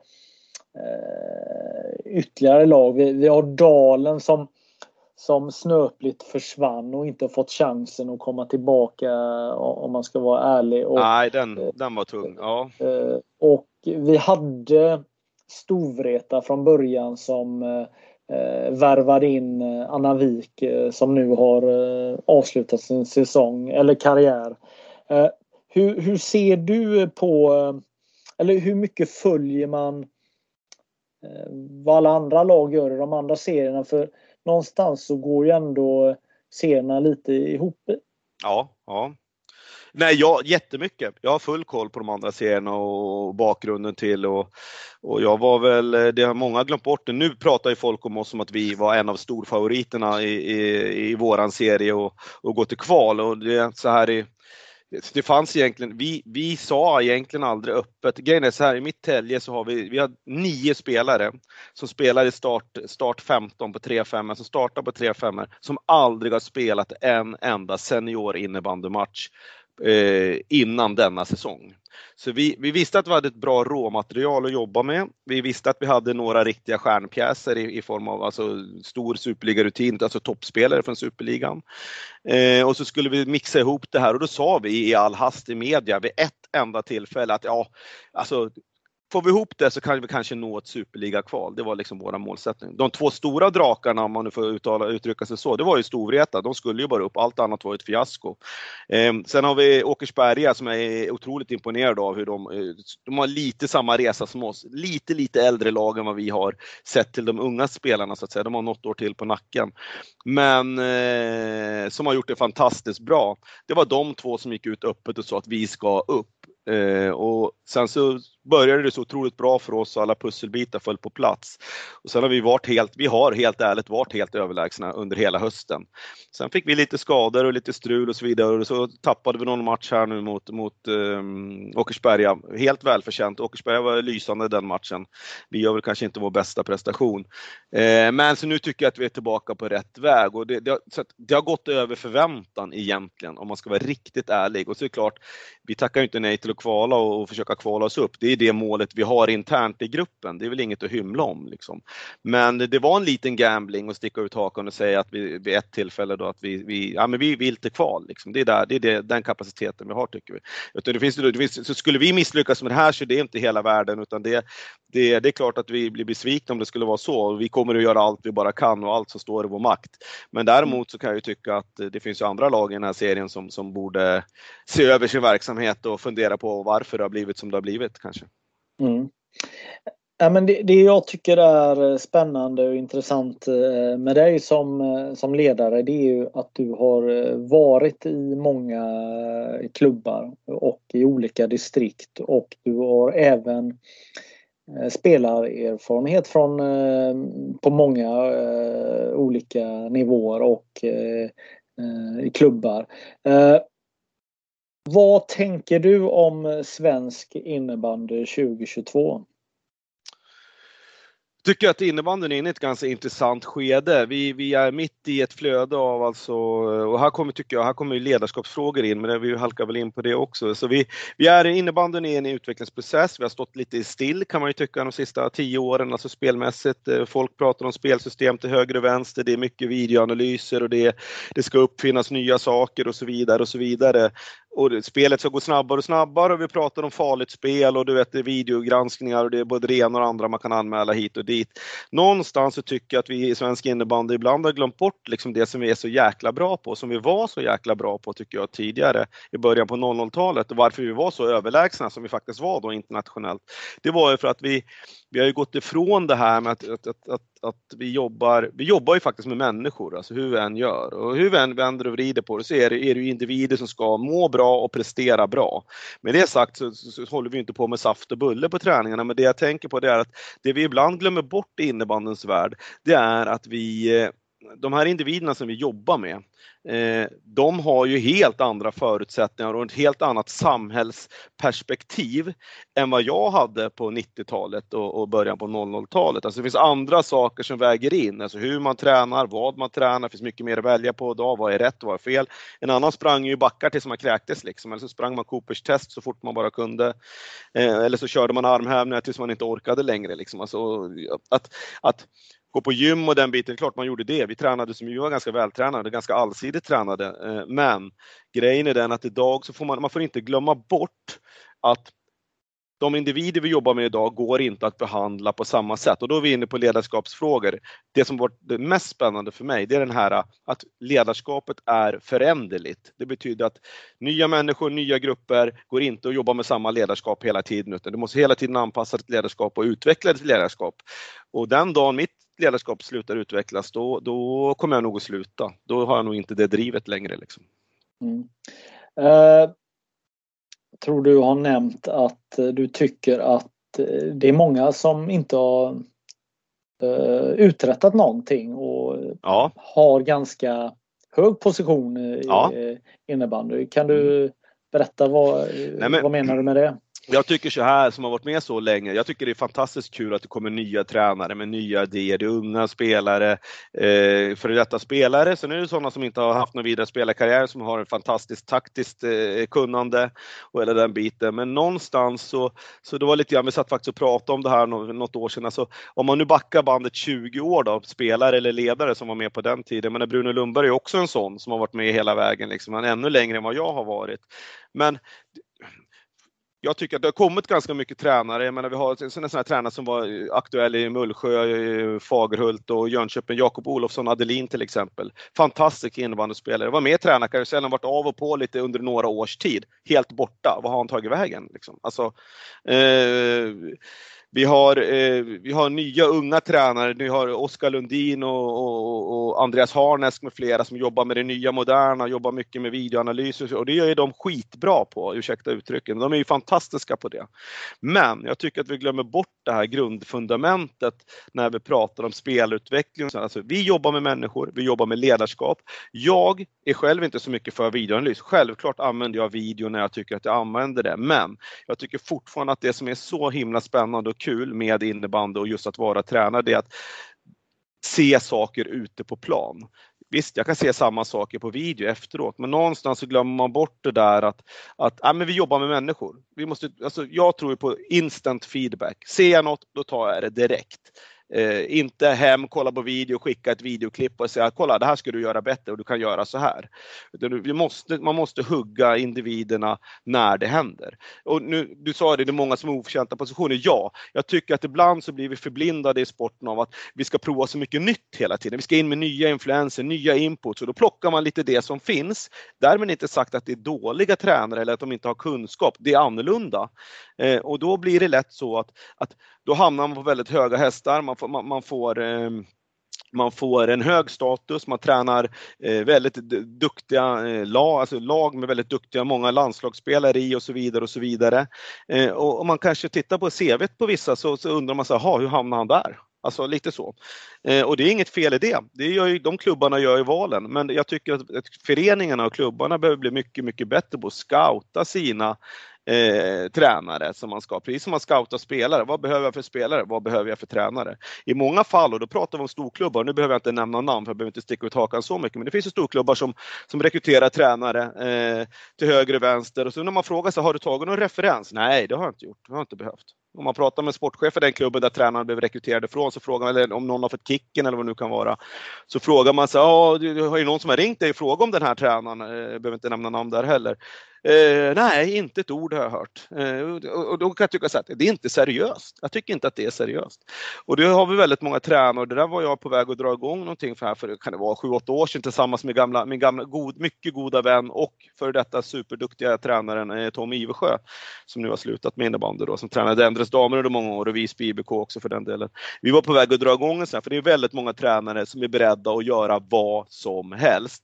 eh, ytterligare lag. Vi, vi har Dalen som, som snöpligt försvann och inte fått chansen att komma tillbaka om man ska vara ärlig. Och, Nej, den, den var tung. Ja. Och vi hade Storvreta från början som eh, värvade in Anna Wik som nu har avslutat sin säsong eller karriär. Hur, hur ser du på, eller hur mycket följer man eh, vad alla andra lag gör i de andra serierna? För någonstans så går ju ändå serierna lite ihop. Ja, ja. Nej, jag, jättemycket. Jag har full koll på de andra serierna och bakgrunden till och, och jag var väl, eh, det har många glömt bort det. Nu pratar ju folk om oss som att vi var en av storfavoriterna i, i, i våran serie och, och gå till kval och det är så här i det fanns egentligen, vi, vi sa egentligen aldrig öppet. Grejen är så här, i mitt tälje så har vi, vi har nio spelare som spelar i start, start 15 på 3-5, som startar på 3-5, som aldrig har spelat en enda senior innebandymatch eh, innan denna säsong. Så vi, vi visste att vi hade ett bra råmaterial att jobba med. Vi visste att vi hade några riktiga stjärnpjäser i, i form av alltså, stor superligarutin, alltså toppspelare från superligan. Eh, och så skulle vi mixa ihop det här och då sa vi i all hast i media vid ett enda tillfälle att ja, alltså får vi ihop det så kan vi kanske nå ett superliga-kval. Det var liksom våra målsättning. De två stora drakarna, om man nu får uttala, uttrycka sig så, det var ju Storvreta. De skulle ju bara upp. Allt annat var ett fiasko. Eh, sen har vi Åkersberga som jag är otroligt imponerad av hur de, eh, de har lite samma resa som oss. Lite, lite äldre lag än vad vi har sett till de unga spelarna så att säga. De har något år till på nacken. Men eh, som har gjort det fantastiskt bra. Det var de två som gick ut öppet och sa att vi ska upp. Eh, och sen så började det så otroligt bra för oss och alla pusselbitar föll på plats. Och sen har vi varit helt, vi har helt ärligt varit helt överlägsna under hela hösten. Sen fick vi lite skador och lite strul och så vidare och så tappade vi någon match här nu mot, mot um, Åkersberga. Helt välförtjänt. Åkersberga var lysande den matchen. Vi gör väl kanske inte vår bästa prestation. Eh, men så nu tycker jag att vi är tillbaka på rätt väg och det, det, har, det har gått över förväntan egentligen om man ska vara riktigt ärlig. Och så är det klart, vi tackar ju inte nej till att kvala och, och försöka kvala oss upp. Det är det målet vi har internt i gruppen. Det är väl inget att hymla om. Liksom. Men det var en liten gambling att sticka ut hakan och säga att vi vid ett tillfälle då att vi, vi, ja, men vi vill till kval. Liksom. Det är, där, det är det, den kapaciteten vi har tycker vi. Utan det finns, det finns, så skulle vi misslyckas med det här så är det inte hela världen utan det, det, det är klart att vi blir besvikna om det skulle vara så. Vi kommer att göra allt vi bara kan och allt som står i vår makt. Men däremot så kan jag ju tycka att det finns ju andra lag i den här serien som, som borde se över sin verksamhet och fundera på varför det har blivit som det har blivit kanske. Mm. Ja, men det, det jag tycker är spännande och intressant eh, med dig som, eh, som ledare det är ju att du har eh, varit i många klubbar och i olika distrikt och du har även spelarerfarenhet från på många olika nivåer och i klubbar. Vad tänker du om svensk innebandy 2022? tycker att innebandyn är inne i ett ganska intressant skede. Vi, vi är mitt i ett flöde av alltså, och här kommer, tycker jag, här kommer ledarskapsfrågor in, men vi halkar väl in på det också. Så vi, vi är innebandyn i en utvecklingsprocess. Vi har stått lite still kan man ju tycka de sista tio åren, alltså spelmässigt. Eh, folk pratar om spelsystem till höger och vänster. Det är mycket videoanalyser och det, det ska uppfinnas nya saker och så vidare och så vidare och spelet ska gå snabbare och snabbare och vi pratar om farligt spel och du vet det är videogranskningar och det är både det ena och det andra man kan anmäla hit och dit. Någonstans så tycker jag att vi i svensk innebandy ibland har glömt bort liksom det som vi är så jäkla bra på, som vi var så jäkla bra på tycker jag tidigare i början på 00-talet och varför vi var så överlägsna som vi faktiskt var då internationellt. Det var ju för att vi vi har ju gått ifrån det här med att, att, att, att, att vi jobbar, vi jobbar ju faktiskt med människor, alltså hur vi än gör. Och hur vi än vänder och vrider på det så är det, är det individer som ska må bra och prestera bra. Med det sagt så, så, så, håller vi inte på med saft och bulle på träningarna, men det jag tänker på det är att det vi ibland glömmer bort i innebandens värld, det är att vi eh, de här individerna som vi jobbar med, eh, de har ju helt andra förutsättningar och ett helt annat samhällsperspektiv än vad jag hade på 90-talet och, och början på 00-talet. Alltså det finns andra saker som väger in, alltså hur man tränar, vad man tränar, det finns mycket mer att välja på idag, vad är rätt, vad är fel. En annan sprang ju backar tills man kräktes liksom, eller så sprang man Coopers test så fort man bara kunde. Eh, eller så körde man armhävningar tills man inte orkade längre. Liksom. Alltså, att, att gå på gym och den biten, klart man gjorde det. Vi tränade som vi var ganska vältränade, ganska allsidigt tränade. Eh, men grejen är den att idag så får man, man får inte glömma bort att de individer vi jobbar med idag går inte att behandla på samma sätt och då är vi inne på ledarskapsfrågor. Det som varit det mest spännande för mig, det är den här att ledarskapet är föränderligt. Det betyder att nya människor, nya grupper går inte att jobba med samma ledarskap hela tiden utan du måste hela tiden anpassa ditt ledarskap och utveckla ditt ledarskap. Och den dagen mitt ledarskap slutar utvecklas, då, då kommer jag nog att sluta. Då har jag nog inte det drivet längre. Liksom. Mm. Uh, tror du har nämnt att du tycker att det är många som inte har uh, uträttat någonting och ja. har ganska hög position i ja. innebandy. Kan du mm. Berätta vad, Nej, men, vad menar du med det? jag tycker så här, som har varit med så länge, jag tycker det är fantastiskt kul att det kommer nya tränare med nya idéer. Det är unga spelare, eh, före detta spelare. Sen är det sådana som inte har haft någon vidare spelarkarriär som har en fantastiskt taktiskt eh, kunnande och hela den biten. Men någonstans så, så det var lite grann, vi satt faktiskt och pratade om det här något år sedan. Alltså, om man nu backar bandet 20 år då, spelare eller ledare som var med på den tiden. Men Bruno Lundberg är också en sån som har varit med hela vägen, liksom, ännu längre än vad jag har varit. Men jag tycker att det har kommit ganska mycket tränare. Jag menar, vi har en sån här tränare som var aktuell i Mullsjö, Fagerhult och Jönköping, Jakob Olofsson Adelin till exempel. Fantastisk innebandyspelare. Var med i tränarkarusellen, varit av och på lite under några års tid. Helt borta. Vad har han tagit vägen? Liksom? Alltså, eh, vi har, eh, vi har nya unga tränare. Vi har Oskar Lundin och, och, och, Andreas Harnesk med flera som jobbar med det nya moderna, jobbar mycket med videoanalys och det gör de skitbra på, ursäkta uttrycken. De är ju fantastiska på det. Men jag tycker att vi glömmer bort det här grundfundamentet när vi pratar om spelutveckling. Alltså, vi jobbar med människor, vi jobbar med ledarskap. Jag är själv inte så mycket för videoanalys. Självklart använder jag video när jag tycker att jag använder det, men jag tycker fortfarande att det som är så himla spännande och kul med innebandy och just att vara tränare, det är att se saker ute på plan. Visst, jag kan se samma saker på video efteråt, men någonstans så glömmer man bort det där att, att äh, men vi jobbar med människor. Vi måste, alltså, jag tror på instant feedback. Ser jag något, då tar jag det direkt. Eh, inte hem, kolla på video, skicka ett videoklipp och säga kolla det här ska du göra bättre och du kan göra så här. Vi måste, man måste hugga individerna när det händer. Och nu, du sa det, det är många som har oförtjänta positioner. Ja, jag tycker att ibland så blir vi förblindade i sporten av att vi ska prova så mycket nytt hela tiden. Vi ska in med nya influenser, nya inputs och då plockar man lite det som finns. Därmed inte sagt att det är dåliga tränare eller att de inte har kunskap. Det är annorlunda. Eh, och då blir det lätt så att, att då hamnar man på väldigt höga hästar. Man får, man, man får eh, man får en hög status, man tränar eh, väldigt duktiga eh, lag, alltså lag med väldigt duktiga, många landslagsspelare i och så vidare och så vidare. Eh, och om man kanske tittar på CV på vissa så, så undrar man så här, hur hamnade han där? Alltså lite så. Eh, och det är inget fel i det. det gör ju, de klubbarna gör ju valen. Men jag tycker att, att föreningarna och klubbarna behöver bli mycket, mycket bättre på att scouta sina eh, tränare som man ska. Precis som man scoutar spelare. Vad behöver jag för spelare? Vad behöver jag för tränare? I många fall, och då pratar vi om storklubbar, nu behöver jag inte nämna namn för jag behöver inte sticka ut hakan så mycket, men det finns ju storklubbar som, som rekryterar tränare eh, till höger och vänster och så när man frågar sig, har du tagit någon referens? Nej, det har jag inte gjort. Det har jag inte behövt. Om man pratar med sportchef i den klubben där tränaren blev rekryterad ifrån, så frågar man, eller om någon har fått kicken eller vad det nu kan vara, så frågar man sig, ja, har ju någon som har ringt dig och frågat om den här tränaren? Eh, jag behöver inte nämna namn där heller. Eh, nej, inte ett ord har jag hört. Eh, och då kan jag tycka att det är inte seriöst. Jag tycker inte att det är seriöst. Och det har vi väldigt många tränare och det där var jag på väg att dra igång någonting för här för kan det vara 7-8 år sedan tillsammans med gamla, min gamla, god, mycket goda vän och före detta superduktiga tränaren eh, Tom Ivesjö som nu har slutat med innebandy då, som tränade Endres damer under många år och Visby IBK också för den delen. Vi var på väg att dra igång en sån här, för det är väldigt många tränare som är beredda att göra vad som helst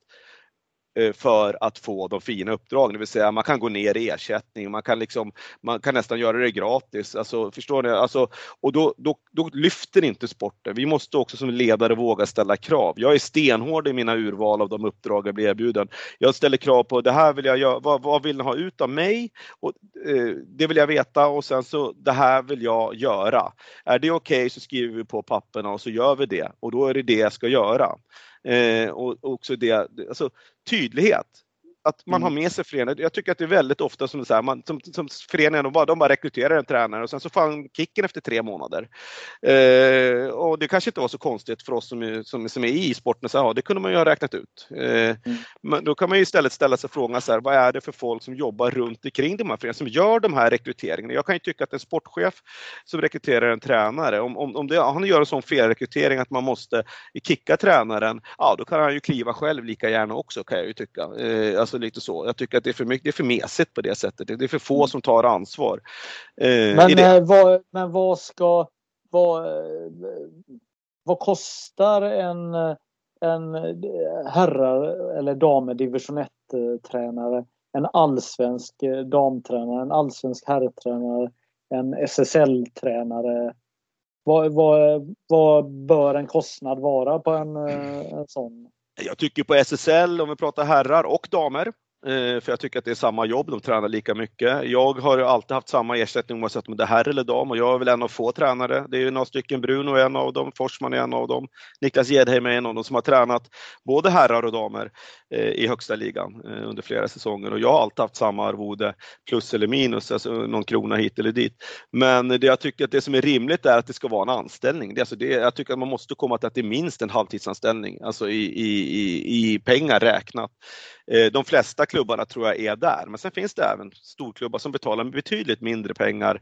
Eh, för att få de fina uppdragen. Det vill säga man kan gå ner i ersättning, man kan, liksom, man kan nästan göra det gratis. Alltså, förstår ni? Alltså, och då, då, då lyfter inte sporten. Vi måste också som ledare våga ställa krav. Jag är stenhård i mina urval av de uppdrag jag blir erbjuden. Jag ställer krav på det här vill jag göra, vad, vad vill ni ha ut av mig? Och, eh, det vill jag veta och sen så det här vill jag göra. Är det okej okay, så skriver vi på papperna och så gör vi det och då är det det jag ska göra. Eh, och också det, alltså tydlighet att man mm. har med sig föreningen. Jag tycker att det är väldigt ofta som, så här, man, som, som föreningen, de bara, de bara rekryterar en tränare och sen så får han kicken efter tre månader. Eh, och det kanske inte var så konstigt för oss som, som, som är i sporten, så, ja, det kunde man ju ha räknat ut. Eh, mm. Men då kan man ju istället ställa sig frågan, så här, vad är det för folk som jobbar runt omkring de här föreningarna, som gör de här rekryteringarna? Jag kan ju tycka att en sportchef som rekryterar en tränare, om, om, om det, han gör en sån felrekrytering att man måste kicka tränaren, ja då kan han ju kliva själv lika gärna också kan jag ju tycka. Eh, alltså, Alltså lite så. Jag tycker att det är för mycket, det är för mesigt på det sättet. Det är för få mm. som tar ansvar. Eh, men, eh, vad, men vad ska, vad, eh, vad kostar en, en herrar eller damer division 1 tränare? En allsvensk damtränare, en allsvensk herrtränare, en SSL-tränare. Vad, vad, vad bör en kostnad vara på en, en sån? Jag tycker på SSL, om vi pratar herrar och damer, Eh, för jag tycker att det är samma jobb, de tränar lika mycket. Jag har alltid haft samma ersättning oavsett om det är herr eller dam och jag är väl en av få tränare. Det är några stycken, Bruno är en av dem, Forsman är en av dem, Niklas Gedheim är en av dem som har tränat både herrar och damer eh, i högsta ligan eh, under flera säsonger och jag har alltid haft samma arvode, plus eller minus, alltså någon krona hit eller dit. Men det jag tycker att det som är rimligt är att det ska vara en anställning. Det, alltså det, jag tycker att man måste komma till att det är minst en halvtidsanställning, alltså i, i, i, i pengar räknat. De flesta klubbarna tror jag är där. Men sen finns det även storklubbar som betalar betydligt mindre pengar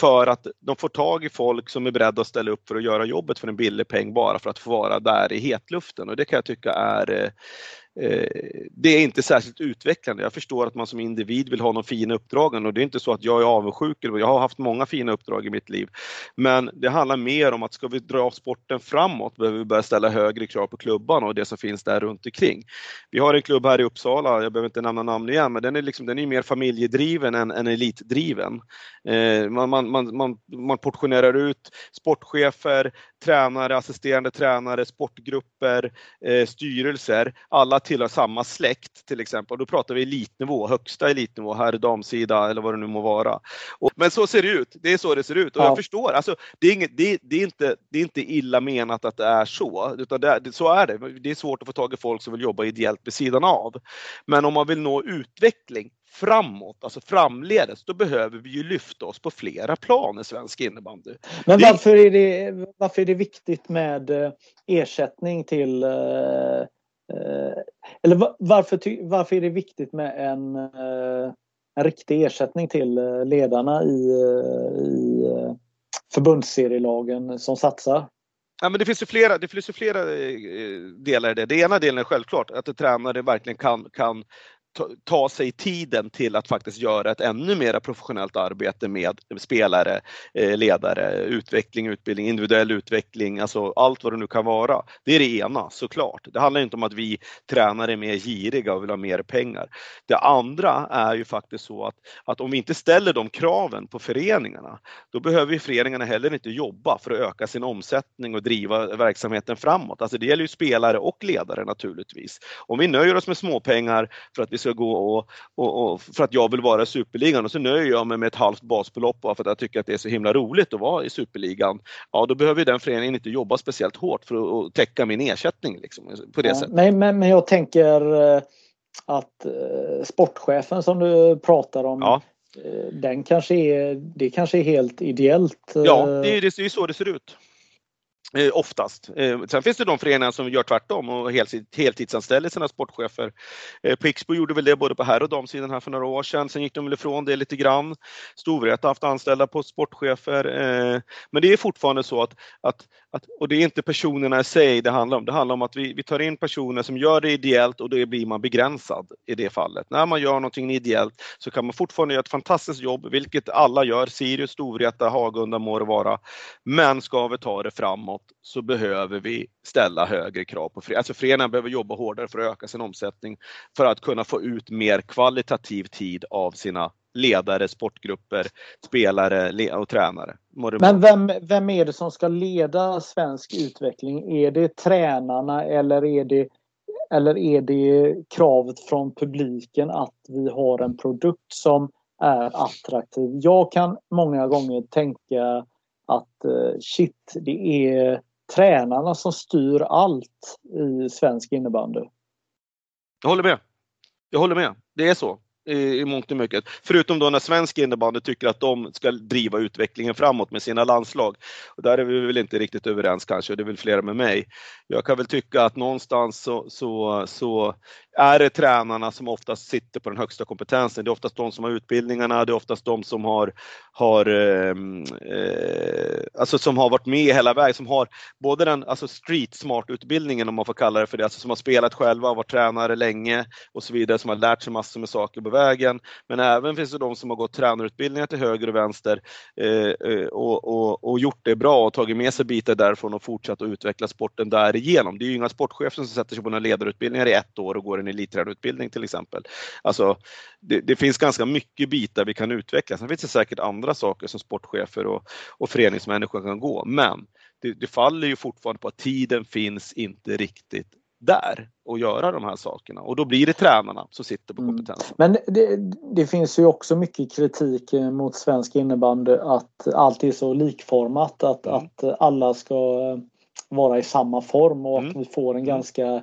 för att de får tag i folk som är beredda att ställa upp för att göra jobbet för en billig peng bara för att få vara där i hetluften och det kan jag tycka är eh, det är inte särskilt utvecklande. Jag förstår att man som individ vill ha de fina uppdragen och det är inte så att jag är avundsjuk. Jag har haft många fina uppdrag i mitt liv. Men det handlar mer om att ska vi dra sporten framåt behöver vi börja ställa högre krav på klubbarna och det som finns där runt omkring. Vi har en klubb här i Uppsala, jag behöver inte nämna namn igen, men den är, liksom, den är mer familjedriven än, än elitdriven. Man, man, man, man, man portionerar ut sportchefer, tränare, assisterande tränare, sportgrupper, eh, styrelser. Alla tillhör samma släkt till exempel. Då pratar vi elitnivå, högsta elitnivå, herr damsida eller vad det nu må vara. Och, men så ser det ut. Det är så det ser ut och ja. jag förstår. Alltså, det, är inget, det, det, är inte, det är inte illa menat att det är så, utan det, det, så är det. Det är svårt att få tag i folk som vill jobba ideellt vid sidan av. Men om man vill nå utveckling framåt, alltså framledes, då behöver vi ju lyfta oss på flera plan i svensk innebandy. Men varför är det, varför är det viktigt med eh, ersättning till eh, eh, eller varför, varför är det viktigt med en, en riktig ersättning till ledarna i, i förbundsserielagen som satsar? Ja, men det finns ju flera, det finns ju flera delar i det. Det ena delen är självklart att en tränare verkligen kan, kan ta, sig tiden till att faktiskt göra ett ännu mer professionellt arbete med spelare, eh, ledare, utveckling, utbildning, individuell utveckling, alltså allt vad det nu kan vara. Det är det ena såklart. Det handlar inte om att vi tränare är mer giriga och vill ha mer pengar. Det andra är ju faktiskt så att, att om vi inte ställer de kraven på föreningarna, då behöver föreningarna heller inte jobba för att öka sin omsättning och driva verksamheten framåt. Alltså det gäller ju spelare och ledare naturligtvis. Om vi nöjer oss med småpengar för att vi ska gå och, och, och, för att jag vill vara i Superligan och så nöjer jag mig med ett halvt basbelopp bara för att jag tycker att det är så himla roligt att vara i Superligan. Ja, då behöver den föreningen inte jobba speciellt hårt för att täcka min ersättning. Liksom, på det ja, sättet. Men, men, men jag tänker eh, att eh, sportchefen som du pratar om ja. Eh, den kanske är, det kanske är helt ideellt. Ja, det är, är så det ser ut. Eh, oftast. Eh, sen finns det de föreningar som gör tvärtom och heltidsanställer sina sportchefer. Eh, Pixbo gjorde väl det både på herr och damsidan här för några år sedan. Sen gick de väl ifrån det lite grann. Storvreta har haft anställda på sportchefer. Eh, men det är fortfarande så att, att, att, och det är inte personerna i sig det handlar om. Det handlar om att vi, vi tar in personer som gör det ideellt och då blir man begränsad i det fallet. När man gör någonting ideellt så kan man fortfarande göra ett fantastiskt jobb, vilket alla gör. Sirius, Storvreta, Hagunda må det vara. Men ska vi ta det framåt framåt så behöver vi ställa högre krav på föreningarna. Alltså föreningarna behöver jobba hårdare för att öka sin omsättning för att kunna få ut mer kvalitativ tid av sina ledare, sportgrupper, spelare och tränare. Men vem, vem är det som ska leda svensk utveckling? Är det tränarna eller är det, eller är det kravet från publiken att vi har en produkt som är attraktiv? Jag kan många gånger tänka att eh, shit, det är tränarna som styr allt i svensk innebandy. Jag håller med. Jag håller med. Det är så i, mångt och mycket. Förutom då när svensk innebandy tycker att de ska driva utvecklingen framåt med sina landslag. Och där är vi väl inte riktigt överens kanske, och det är väl flera med mig. Jag kan väl tycka att någonstans så, så, så är det tränarna som oftast sitter på den högsta kompetensen. Det är oftast de som har utbildningarna, det är oftast de som har, har ehm, eh, alltså som har varit med hela vägen, som har både den alltså street smart utbildningen om man får kalla det för det, alltså som har spelat själva, varit tränare länge och så vidare, som har lärt sig massor med saker på vägen. Men även finns det de som har gått tränarutbildningar till höger och vänster eh, eh och, och, och, gjort det bra och tagit med sig bitar därifrån och fortsatt att utveckla sporten därigenom. Det är ju inga sportchefer som sätter sig på några ledarutbildningar i ett år och går en elittränarutbildning till exempel. Alltså, det, det, finns ganska mycket bitar vi kan utveckla. Sen finns det säkert andra saker som sportchefer och, och föreningsmänniskor kan gå, men det, det faller ju fortfarande på att tiden finns inte riktigt där och göra de här sakerna och då blir det tränarna som sitter på mm. kompetensen. Mm. Men det, det, finns ju också mycket kritik mot svensk innebandy att allt är så likformat att, mm. att alla ska vara i samma form och mm. att vi får en mm. ganska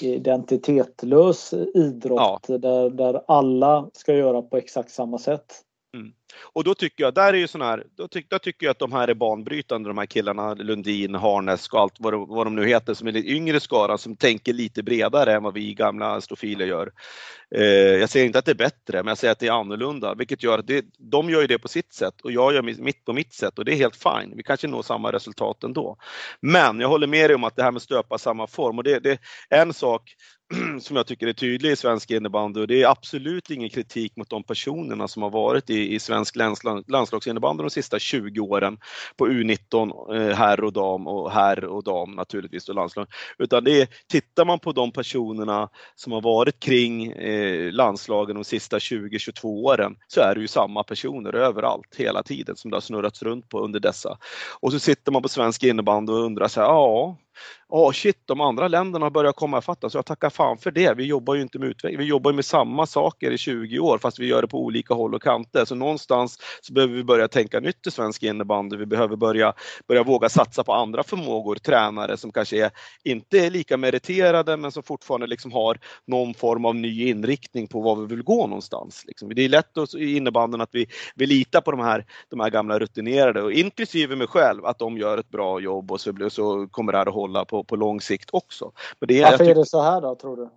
identitetslös idrott ja. där, där alla ska göra på exakt samma sätt. Mm. Och då tycker jag, där är ju sån här, då, tyck, då tycker jag att de här är banbrytande, de här killarna, Lundin, Harnesk och allt vad, de, vad de nu heter, som är lite yngre skara, som tänker lite bredare än vad vi gamla stofiler gör. Eh, jag säger inte att det är bättre, men jag säger att det är annorlunda, vilket gör att det, de gör ju det på sitt sätt och jag gör mitt på mitt sätt och det är helt fine. Vi kanske når samma resultat ändå. Men jag håller med dig om att det här med stöpa samma form och det, det är en sak <clears throat> som jag tycker är tydlig i svensk innebandy och det är absolut ingen kritik mot de personerna som har varit i, i svensk landslagsinnebandy de sista 20 åren på U19 eh, herr och dam och herr och dam naturligtvis och landslag. Utan det är, tittar man på de personerna som har varit kring eh, landslagen de sista 20-22 åren så är det ju samma personer överallt hela tiden som det har snurrats runt på under dessa. Och så sitter man på svensk innebandy och undrar så här, ja oh shit, de andra länderna börjar komma ifatt så jag tackar fan för det. Vi jobbar ju inte med utveckling, vi jobbar med samma saker i 20 år fast vi gör det på olika håll och kanter. Så någonstans så behöver vi börja tänka nytt i svensk innebandy. Vi behöver börja, börja våga satsa på andra förmågor, tränare som kanske är, inte är lika meriterade men som fortfarande liksom har någon form av ny inriktning på var vi vill gå någonstans. Liksom. Det är lätt att, i innebandyn att vi, vi litar på de här, de här gamla rutinerade, och inklusive mig själv, att de gör ett bra jobb och så, så kommer det här att hålla på på, lång sikt också. Men det är, Varför är det så här då, tror du?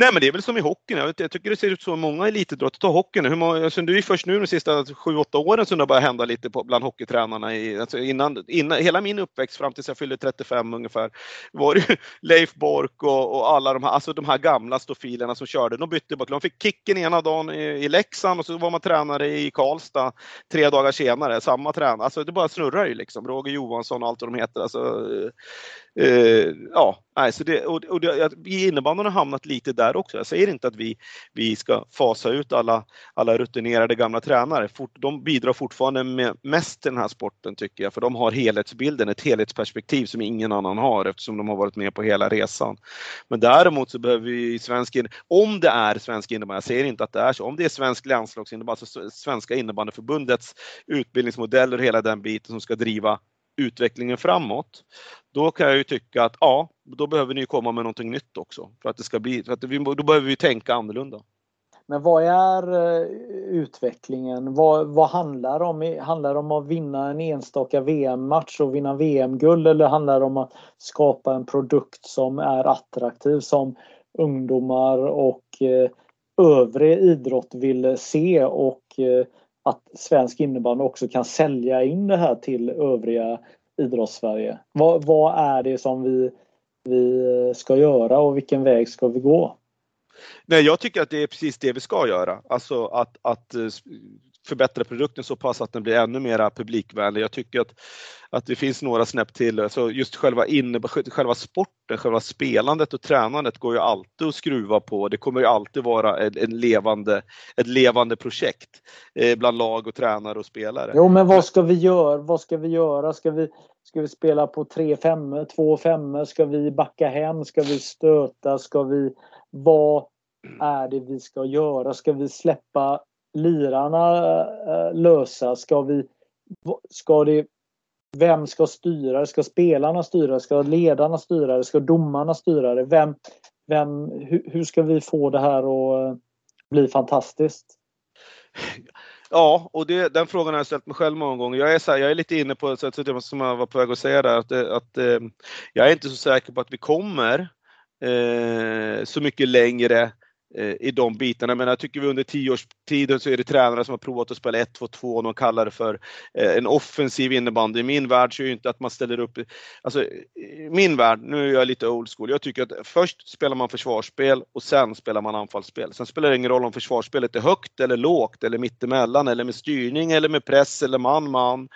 Nej men det är väl som i hockeyn. Jag, jag tycker det ser ut så i många elitidrotter. Ta hockeyn. Hur många, alltså, det är ju först nu de sista 7-8 åren som det börjar hända lite på, bland hockeytränarna. I, alltså innan, innan, hela min uppväxt fram tills jag fyllde 35 ungefär var det <laughs> Leif Bork och, och, alla de här, alltså de här gamla stofilerna som körde. De bytte bara De fick kicken ena dagen i, i Leksand och så var man tränare i Karlstad tre dagar senare. Samma tränare. Alltså det bara snurrar ju liksom. Roger Johansson och allt vad de heter. Alltså, eh, eh ja, nej, så det, och, och det, innebandyn har hamnat lite där också. Jag säger inte att vi, vi ska fasa ut alla, alla rutinerade gamla tränare. Fort, de bidrar fortfarande med mest till den här sporten tycker jag, för de har helhetsbilden, ett helhetsperspektiv som ingen annan har eftersom de har varit med på hela resan. Men däremot så behöver vi svensk om det är svensk innebandy, jag säger inte att det är så, om det är svensk landslagsinnebandy, alltså Svenska innebandyförbundets utbildningsmodeller och hela den biten som ska driva utvecklingen framåt, då kan jag ju tycka att ja, då behöver ni komma med någonting nytt också. För att det ska bli, för att vi, då behöver vi tänka annorlunda. Men vad är eh, utvecklingen? Vad, vad handlar det om? Handlar det om att vinna en enstaka VM-match och vinna VM-guld eller handlar det om att skapa en produkt som är attraktiv som ungdomar och eh, övrig idrott vill se och eh, att svensk innebandy också kan sälja in det här till övriga idrottssverige. Vad, vad är det som vi, vi ska göra och vilken väg ska vi gå? Nej, jag tycker att det är precis det vi ska göra. Alltså att, att eh, förbättra produkten så pass att den blir ännu mer publikvänlig. Jag tycker att, att det finns några snäpp till. Så just själva, inne, själva sporten, själva spelandet och tränandet går ju alltid att skruva på. Det kommer ju alltid vara en, en levande, ett levande projekt eh, bland lag och tränare och spelare. Jo, men vad ska vi göra? Vad ska vi göra? Ska vi, ska vi spela på 3-5, 2-5? Ska vi backa hem? Ska vi stöta? Ska vi... Vad är det vi ska göra? Ska vi släppa lirarna eh, lösa? Ska vi... Ska det... Vem ska styra det? Ska spelarna styra det? Ska ledarna styra det? Ska domarna styra det? Vem, vem, hur, hur ska vi få det här att eh, bli fantastiskt? Ja, och det, den frågan har jag ställt mig själv många gånger. Jag är, så här, jag är lite inne på, så det som jag var på väg att säga där, att, eh, att eh, jag är inte så säker på att vi kommer eh, så mycket längre Eh, Eh, i de bitarna. Men jag tycker vi under tioårstiden så är det tränare som har provat att spela 1-2-2 och de kallar det för eh, en offensiv innebandy. I min värld så är det inte att man ställer upp, alltså i min värld, nu är jag lite old school, jag tycker att först spelar man försvarsspel och sen spelar man anfallsspel. Sen spelar det ingen roll om försvarsspelet är högt eller lågt eller mittemellan eller med styrning eller med press eller man-man.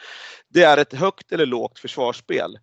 Det är ett högt eller lågt försvarsspel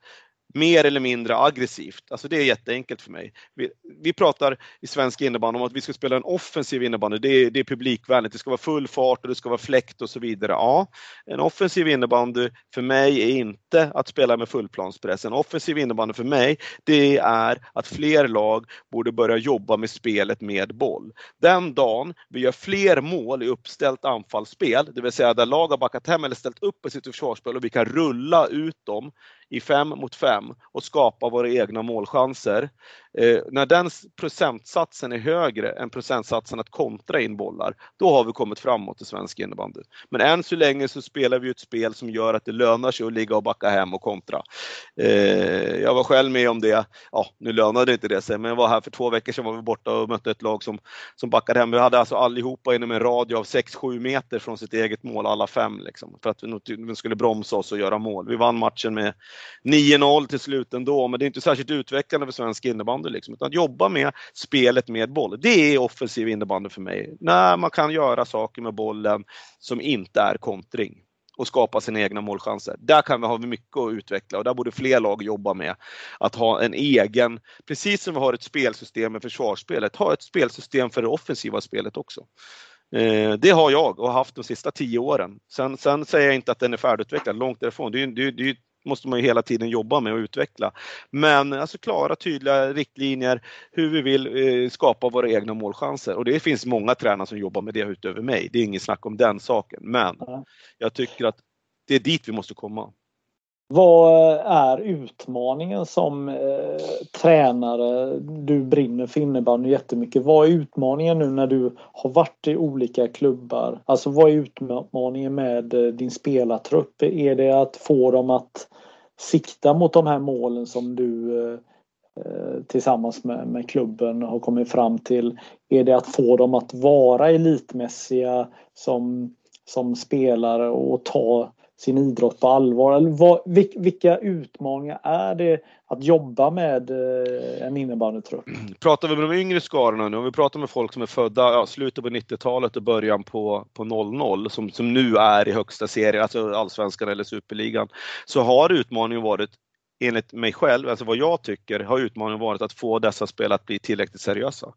mer eller mindre aggressivt. Alltså det är jätteenkelt för mig. Vi, vi pratar i svensk innebandy om att vi ska spela en offensiv innebandy. Det är, det är publikvänligt. Det ska vara full fart och det ska vara fläkt och så vidare. Ja, en offensiv innebandy för mig är inte att spela med fullplanspress. En offensiv innebandy för mig, det är att fler lag borde börja jobba med spelet med boll. Den dagen vi gör fler mål i uppställt anfallsspel, det vill säga där lag har backat hem eller ställt upp i sitt försvarsspel och vi kan rulla ut dem i fem mot fem och skapa våra egna målchanser. Eh, när den procentsatsen är högre än procentsatsen att kontra in bollar, då har vi kommit framåt i svensk innebandy. Men än så länge så spelar vi ett spel som gör att det lönar sig att ligga och backa hem och kontra. Eh, jag var själv med om det, ja nu lönade inte det sig, men jag var här för två veckor sedan var vi borta och mötte ett lag som, som backade hem. Vi hade alltså allihopa inom en radie av 6-7 meter från sitt eget mål, alla fem, liksom, för att vi skulle bromsa oss och göra mål. Vi vann matchen med 9-0 till slut ändå, men det är inte särskilt utvecklande för svensk innebandy. Liksom, utan jobba med spelet med boll. Det är offensiv innebandy för mig. När man kan göra saker med bollen som inte är kontring och skapa sina egna målchanser. Där kan vi ha mycket att utveckla och där borde fler lag jobba med att ha en egen, precis som vi har ett spelsystem med försvarsspelet, ha ett spelsystem för det offensiva spelet också. Eh, det har jag och har haft de sista tio åren. Sen, sen säger jag inte att den är färdigutvecklad, långt därifrån. Det, det, det, måste man ju hela tiden jobba med och utveckla. Men alltså klara, tydliga riktlinjer hur vi vill eh, skapa våra egna målchanser. Och det finns många tränare som jobbar med det utöver mig. Det är inget snack om den saken. Men jag tycker att det är dit vi måste komma. Vad är utmaningen som eh, tränare? Du brinner för innebandy jättemycket. Vad är utmaningen nu när du har varit i olika klubbar? Alltså vad är utmaningen med eh, din spelartrupp? Är det att få dem att sikta mot de här målen som du eh, eh tillsammans med, med klubben har kommit fram till? Är det att få dem att vara elitmässiga som, som spelare och ta sin idrott på allvar? Eller vad, vilka utmaningar är det att jobba med eh, en innebandytrupp? Pratar vi med de yngre skarorna nu, om vi pratar med folk som är födda ja, slutet på 90-talet och början på, på 00 som, som nu är i högsta serien, alltså allsvenskan eller superligan, så har utmaningen varit enligt mig själv, alltså vad jag tycker, har utmaningen varit att få dessa spel att bli tillräckligt seriösa.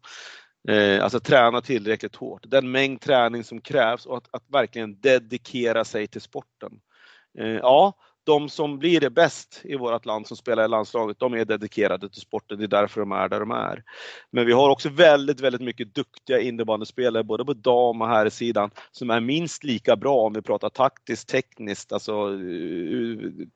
Eh, alltså träna tillräckligt hårt. Den mängd träning som krävs och att, att verkligen dedikera sig till sporten. Eh, ja, de som blir det bäst i vårt land som spelar i landslaget, de är dedikerade till sporten. Det är därför de är där de är. Men vi har också väldigt, väldigt mycket duktiga innebandyspelare, både på dam och här sidan som är minst lika bra om vi pratar taktiskt, tekniskt, alltså eh,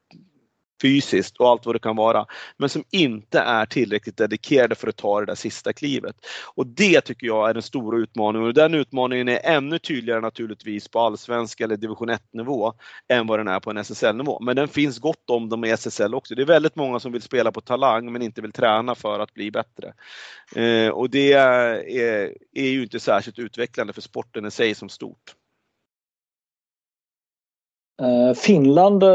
fysiskt och allt vad det kan vara, men som inte är tillräckligt dedikerade för att ta det där sista klivet. Och det tycker jag är den stora utmaningen och den utmaningen är ännu tydligare naturligtvis på allsvenska eller division 1 nivå än vad den är på en SSL-nivå. Men den finns gott om dem i SSL också. Det är väldigt många som vill spela på talang men inte vill träna för att bli bättre. Eh, och det är, är ju inte särskilt utvecklande för sporten i sig som stort. Eh, Finland eh,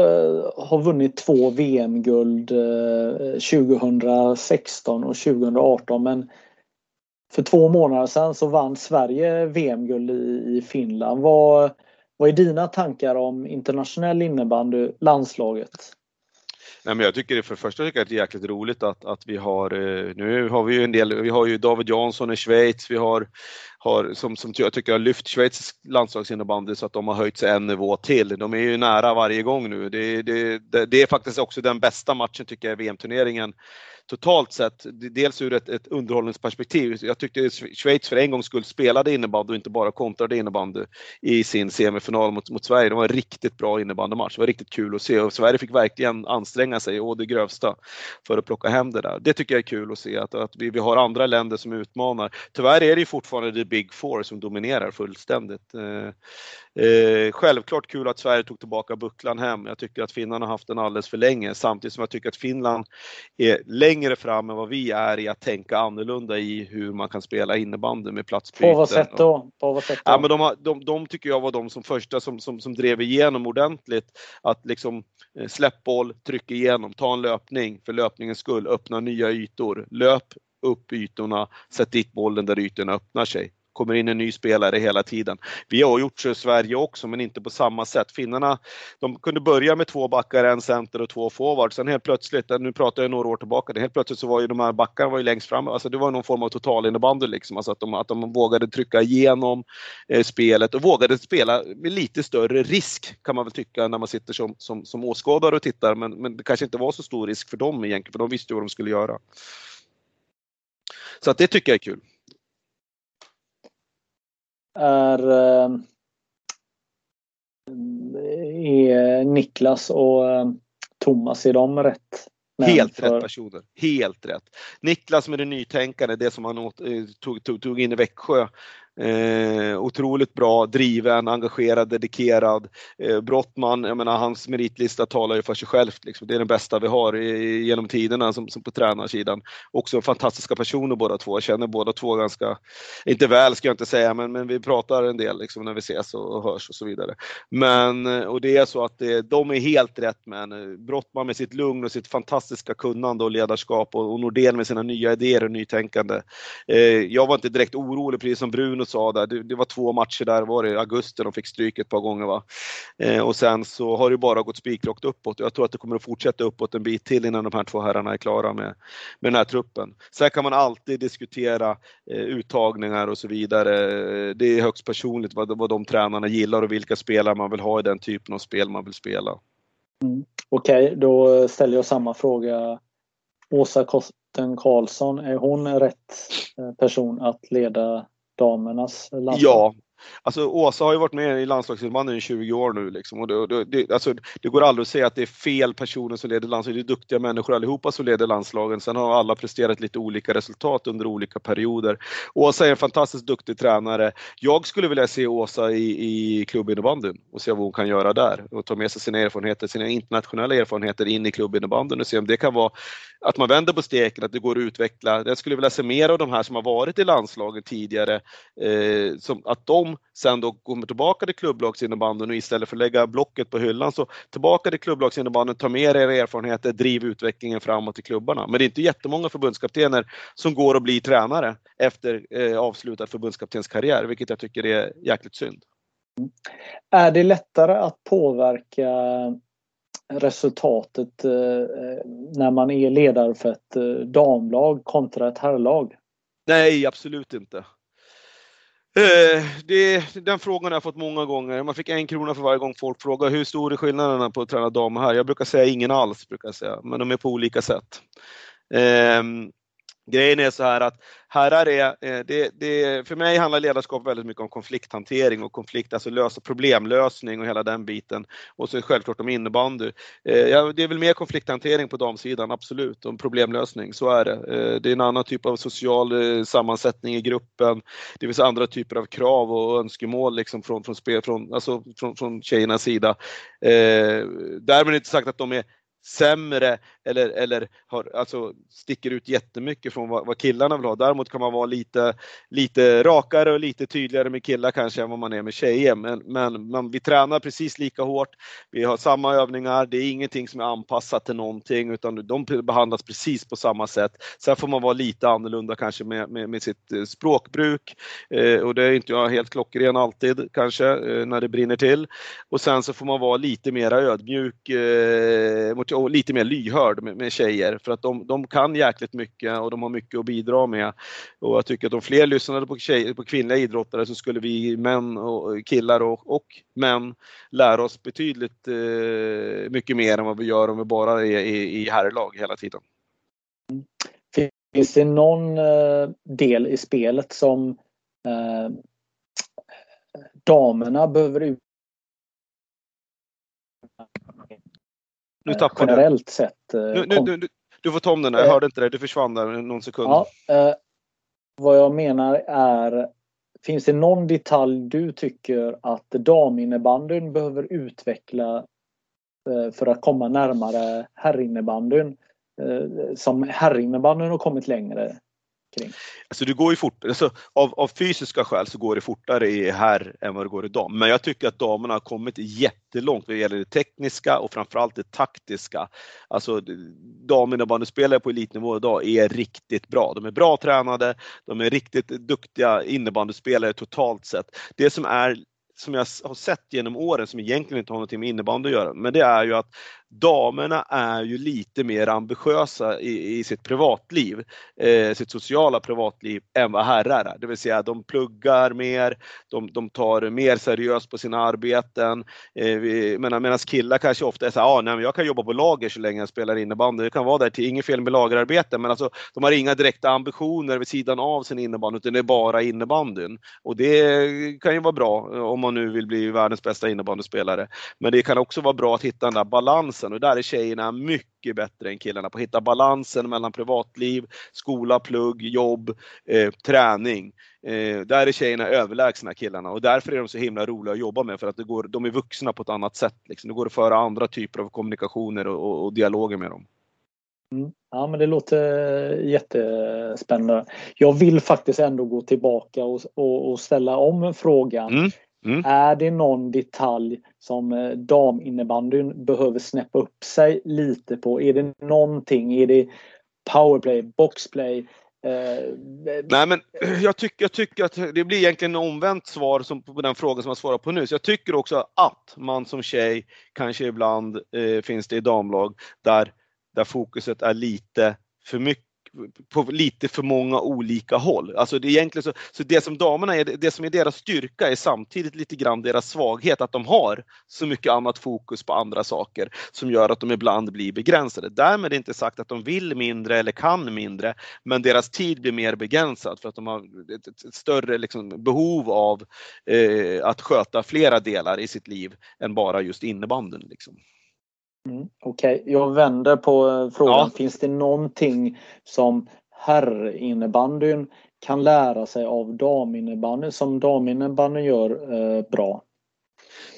har vunnit två VM-guld 2016 eh, och 2018 men för två månader sedan så vann Sverige VM-guld i Finland. Vad, vad är dina tankar om internationell innebandy, landslaget? Nej, men jag tycker det för det första tycker jag att det är jäkligt roligt att, att vi har, nu har vi ju en del, vi har ju David Jansson i Schweiz, vi har har, som, som jag tycker har lyft Schweiz landslagsinnebandy så att de har höjt sig en nivå till. De är ju nära varje gång nu. Det, det, det, det är faktiskt också den bästa matchen tycker jag i VM-turneringen totalt sett, dels ur ett, ett underhållningsperspektiv. Jag tyckte Schweiz för en gångs skull spelade innebandy och inte bara kontrade innebandy i sin semifinal mot, mot Sverige. Det var en riktigt bra innebandymatch. Det var riktigt kul att se och Sverige fick verkligen anstränga sig och det grövsta för att plocka hem det där. Det tycker jag är kul att se att, att vi, vi har andra länder som utmanar. Tyvärr är det ju fortfarande the big four som dominerar fullständigt. Eh, Eh, självklart kul att Sverige tog tillbaka bucklan hem. Jag tycker att finnarna har haft den alldeles för länge samtidigt som jag tycker att Finland är längre fram än vad vi är i att tänka annorlunda i hur man kan spela innebandy med platsbyten. På vad sätt då? På vad sätt då? Ja, men de, de, de tycker jag var de som första som, som, som drev igenom ordentligt att liksom eh, släpp boll, tryck igenom, ta en löpning för löpningens skull, öppna nya ytor, löp upp ytorna, sätt dit bollen där ytorna öppnar sig kommer in en ny spelare hela tiden. Vi har gjort så i Sverige också, men inte på samma sätt. Finnarna, de kunde börja med två backar, en center och två forwards. Sen helt plötsligt, nu pratar jag några år tillbaka, helt plötsligt så var ju de här backarna var ju längst fram. Alltså det var någon form av totalinnebandy liksom, alltså att de, att de vågade trycka igenom eh, spelet och vågade spela med lite större risk kan man väl tycka när man sitter som, som, som åskådare och tittar. Men, men det kanske inte var så stor risk för dem egentligen, för de visste ju vad de skulle göra. Så att det tycker jag är kul är, eh, är Niklas och eh, Thomas, är de rätt Helt för... rätt personer. Helt rätt. Niklas med det nytänkande, det som han åt, tog, tog, tog in i Växjö. Eh, otroligt bra, driven, engagerad, dedikerad. Eh, Brottman, jag menar hans meritlista talar ju för sig självt. Liksom. Det är den bästa vi har i, genom tiderna som, som på tränarsidan. Också fantastiska personer båda två. Jag känner båda två ganska, inte väl ska jag inte säga, men, men vi pratar en del liksom, när vi ses och, och hörs och så vidare. Men, eh, och det är så att det, de är helt rätt män. Eh, Brottman med sitt lugn och sitt fantastiska kunnande och ledarskap och, och Nordén med sina nya idéer och nytänkande. Eh, jag var inte direkt orolig, precis som Bruno Bruno sa där, det, det, var två matcher där, var det i augusti de fick stryk ett par gånger va. Eh, och sen så har det bara gått spikrakt uppåt. Jag tror att det kommer att fortsätta uppåt en bit till innan de här två herrarna är klara med, med den här truppen. Sen kan man alltid diskutera eh, uttagningar och så vidare. Det är högst personligt vad, vad de tränarna gillar och vilka spelare man vill ha i den typen av spel man vill spela. Mm. Okej, okay, då ställer jag samma fråga. Åsa Kosten Karlsson, är hon rätt eh, person att leda damernas landslag? Ja, Alltså Åsa har ju varit med i landslagsinnebandyn i 20 år nu liksom. och det, det, alltså, det går aldrig att säga att det är fel personer som leder landslaget. Det är duktiga människor allihopa som leder landslagen. Sen har alla presterat lite olika resultat under olika perioder. Åsa är en fantastiskt duktig tränare. Jag skulle vilja se Åsa i, i klubbinnebandyn och se vad hon kan göra där och ta med sig sina erfarenheter, sina internationella erfarenheter in i klubbinnebandyn och se om det kan vara att man vänder på steken, att det går att utveckla. Jag skulle vilja se mer av de här som har varit i landslaget tidigare, eh, som, att de sen då kommer tillbaka till klubblagsinnebandyn och istället för att lägga blocket på hyllan så tillbaka till klubblagsinnebandyn, ta med er era erfarenheter, driv utvecklingen framåt i klubbarna. Men det är inte jättemånga förbundskaptener som går och blir tränare efter eh, avslutad förbundskaptenskarriär, vilket jag tycker är jäkligt synd. Är det lättare att påverka resultatet eh, när man är ledare för ett eh, damlag kontra ett herrlag? Nej, absolut inte. Eh, det, den frågan har jag fått många gånger. Man fick en krona för varje gång folk frågar hur stor är skillnaden på att träna damer här? Jag brukar säga ingen alls, brukar jag säga, men de är på olika sätt. Eh, Grejen är så här att herrar är, eh, det, det, för mig handlar ledarskap väldigt mycket om konflikthantering och konflikt, alltså lösa problemlösning och hela den biten. Och så självklart om innebandy. Eh, det är väl mer konflikthantering på damsidan, absolut, och problemlösning, så är det. Eh, det är en annan typ av social sammansättning i gruppen. Det finns andra typer av krav och önskemål liksom från, från, spel, från, alltså från, från tjejernas sida. Därmed inte sagt att de är sämre eller, eller har, alltså, sticker ut jättemycket från vad, vad, killarna vill ha. Däremot kan man vara lite, lite rakare och lite tydligare med killar kanske än vad man är med tjejer. Men, men, men vi tränar precis lika hårt. Vi har samma övningar. Det är ingenting som är anpassat till någonting utan de behandlas precis på samma sätt. Sen får man vara lite annorlunda kanske med, med, med sitt eh, språkbruk eh, och det är inte jag helt klockren alltid kanske eh, när det brinner till. Och sen så får man vara lite mera ödmjuk eh, och lite mer lyhörd med, med tjejer för att de, de kan jäkligt mycket och de har mycket att bidra med. Och jag tycker att om fler lyssnade på, tjejer, på kvinnliga idrottare så skulle vi män och killar och, och män lära oss betydligt eh, mycket mer än vad vi gör om vi bara är i, i herrlag hela tiden. Finns det någon eh, del i spelet som eh, damerna behöver nu tappade generellt sett. Eh, nu, nu, nu, du får ta om den, jag hörde inte det, du försvann där någon sekund. Ja, eh, vad jag menar är Finns det någon detalj du tycker att daminnebandyn behöver utveckla eh, för att komma närmare herrinnebandyn? Eh, som herrinnebandyn har kommit längre kring? Alltså det går ju fort, alltså av, av, fysiska skäl så går det fortare i herr än vad det går i dam. Men jag tycker att damerna har kommit jättelångt vad gäller det tekniska och framförallt det taktiska. Alltså daminnebandyspelare på elitnivå idag är riktigt bra. De är bra tränade, de är riktigt duktiga innebandyspelare totalt sett. Det som är som jag har sett genom åren som egentligen inte har någonting med innebandy att göra, men det är ju att damerna är ju lite mer ambitiösa i, i sitt privatliv, eh, sitt sociala privatliv, än vad herrar är. Det vill säga de pluggar mer, de, de tar mer seriöst på sina arbeten. Eh, Medan killar kanske ofta är så här, ah, nej, men jag kan jobba på lager så länge jag spelar innebandy. Det kan vara där till, inget fel med lagerarbete, men alltså, de har inga direkta ambitioner vid sidan av sin innebandy, utan det är bara innebandyn. Och det kan ju vara bra eh, om man nu vill bli världens bästa innebandyspelare. Men det kan också vara bra att hitta den där balansen balansen och där är tjejerna mycket bättre än killarna på att hitta balansen mellan privatliv, skola, plugg, jobb, eh, träning. Eh, där är tjejerna överlägsna killarna och därför är de så himla roliga att jobba med för att det går, de är vuxna på ett annat sätt. Liksom. Det går att föra andra typer av kommunikationer och, och, och dialoger med dem. Mm. Ja men det låter jättespännande. Jag vill faktiskt ändå gå tillbaka och, och, och ställa om frågan. Mm. Mm. Är det någon detalj som eh, daminnebandyn behöver snäppa upp sig lite på? Är det någonting? Är det powerplay, boxplay? Eh, Nej men <clears throat> jag tycker, jag tycker att det blir egentligen omvänt svar som på den frågan som jag svarar på nu. Så jag tycker också att man som tjej, kanske ibland eh, finns det i damlag, där, där fokuset är lite för mycket på lite för många olika håll. Alltså det, är egentligen så, så det som damerna är, det som är deras styrka är samtidigt lite grann deras svaghet, att de har så mycket annat fokus på andra saker som gör att de ibland blir begränsade. Därmed inte sagt att de vill mindre eller kan mindre, men deras tid blir mer begränsad för att de har ett, ett större liksom, behov av eh, att sköta flera delar i sitt liv än bara just innebanden. Liksom. Mm, Okej, okay. jag vänder på eh, frågan. Ja. Finns det någonting som herrinnebandyn kan lära sig av daminnebandyn som daminnebandyn gör eh, bra?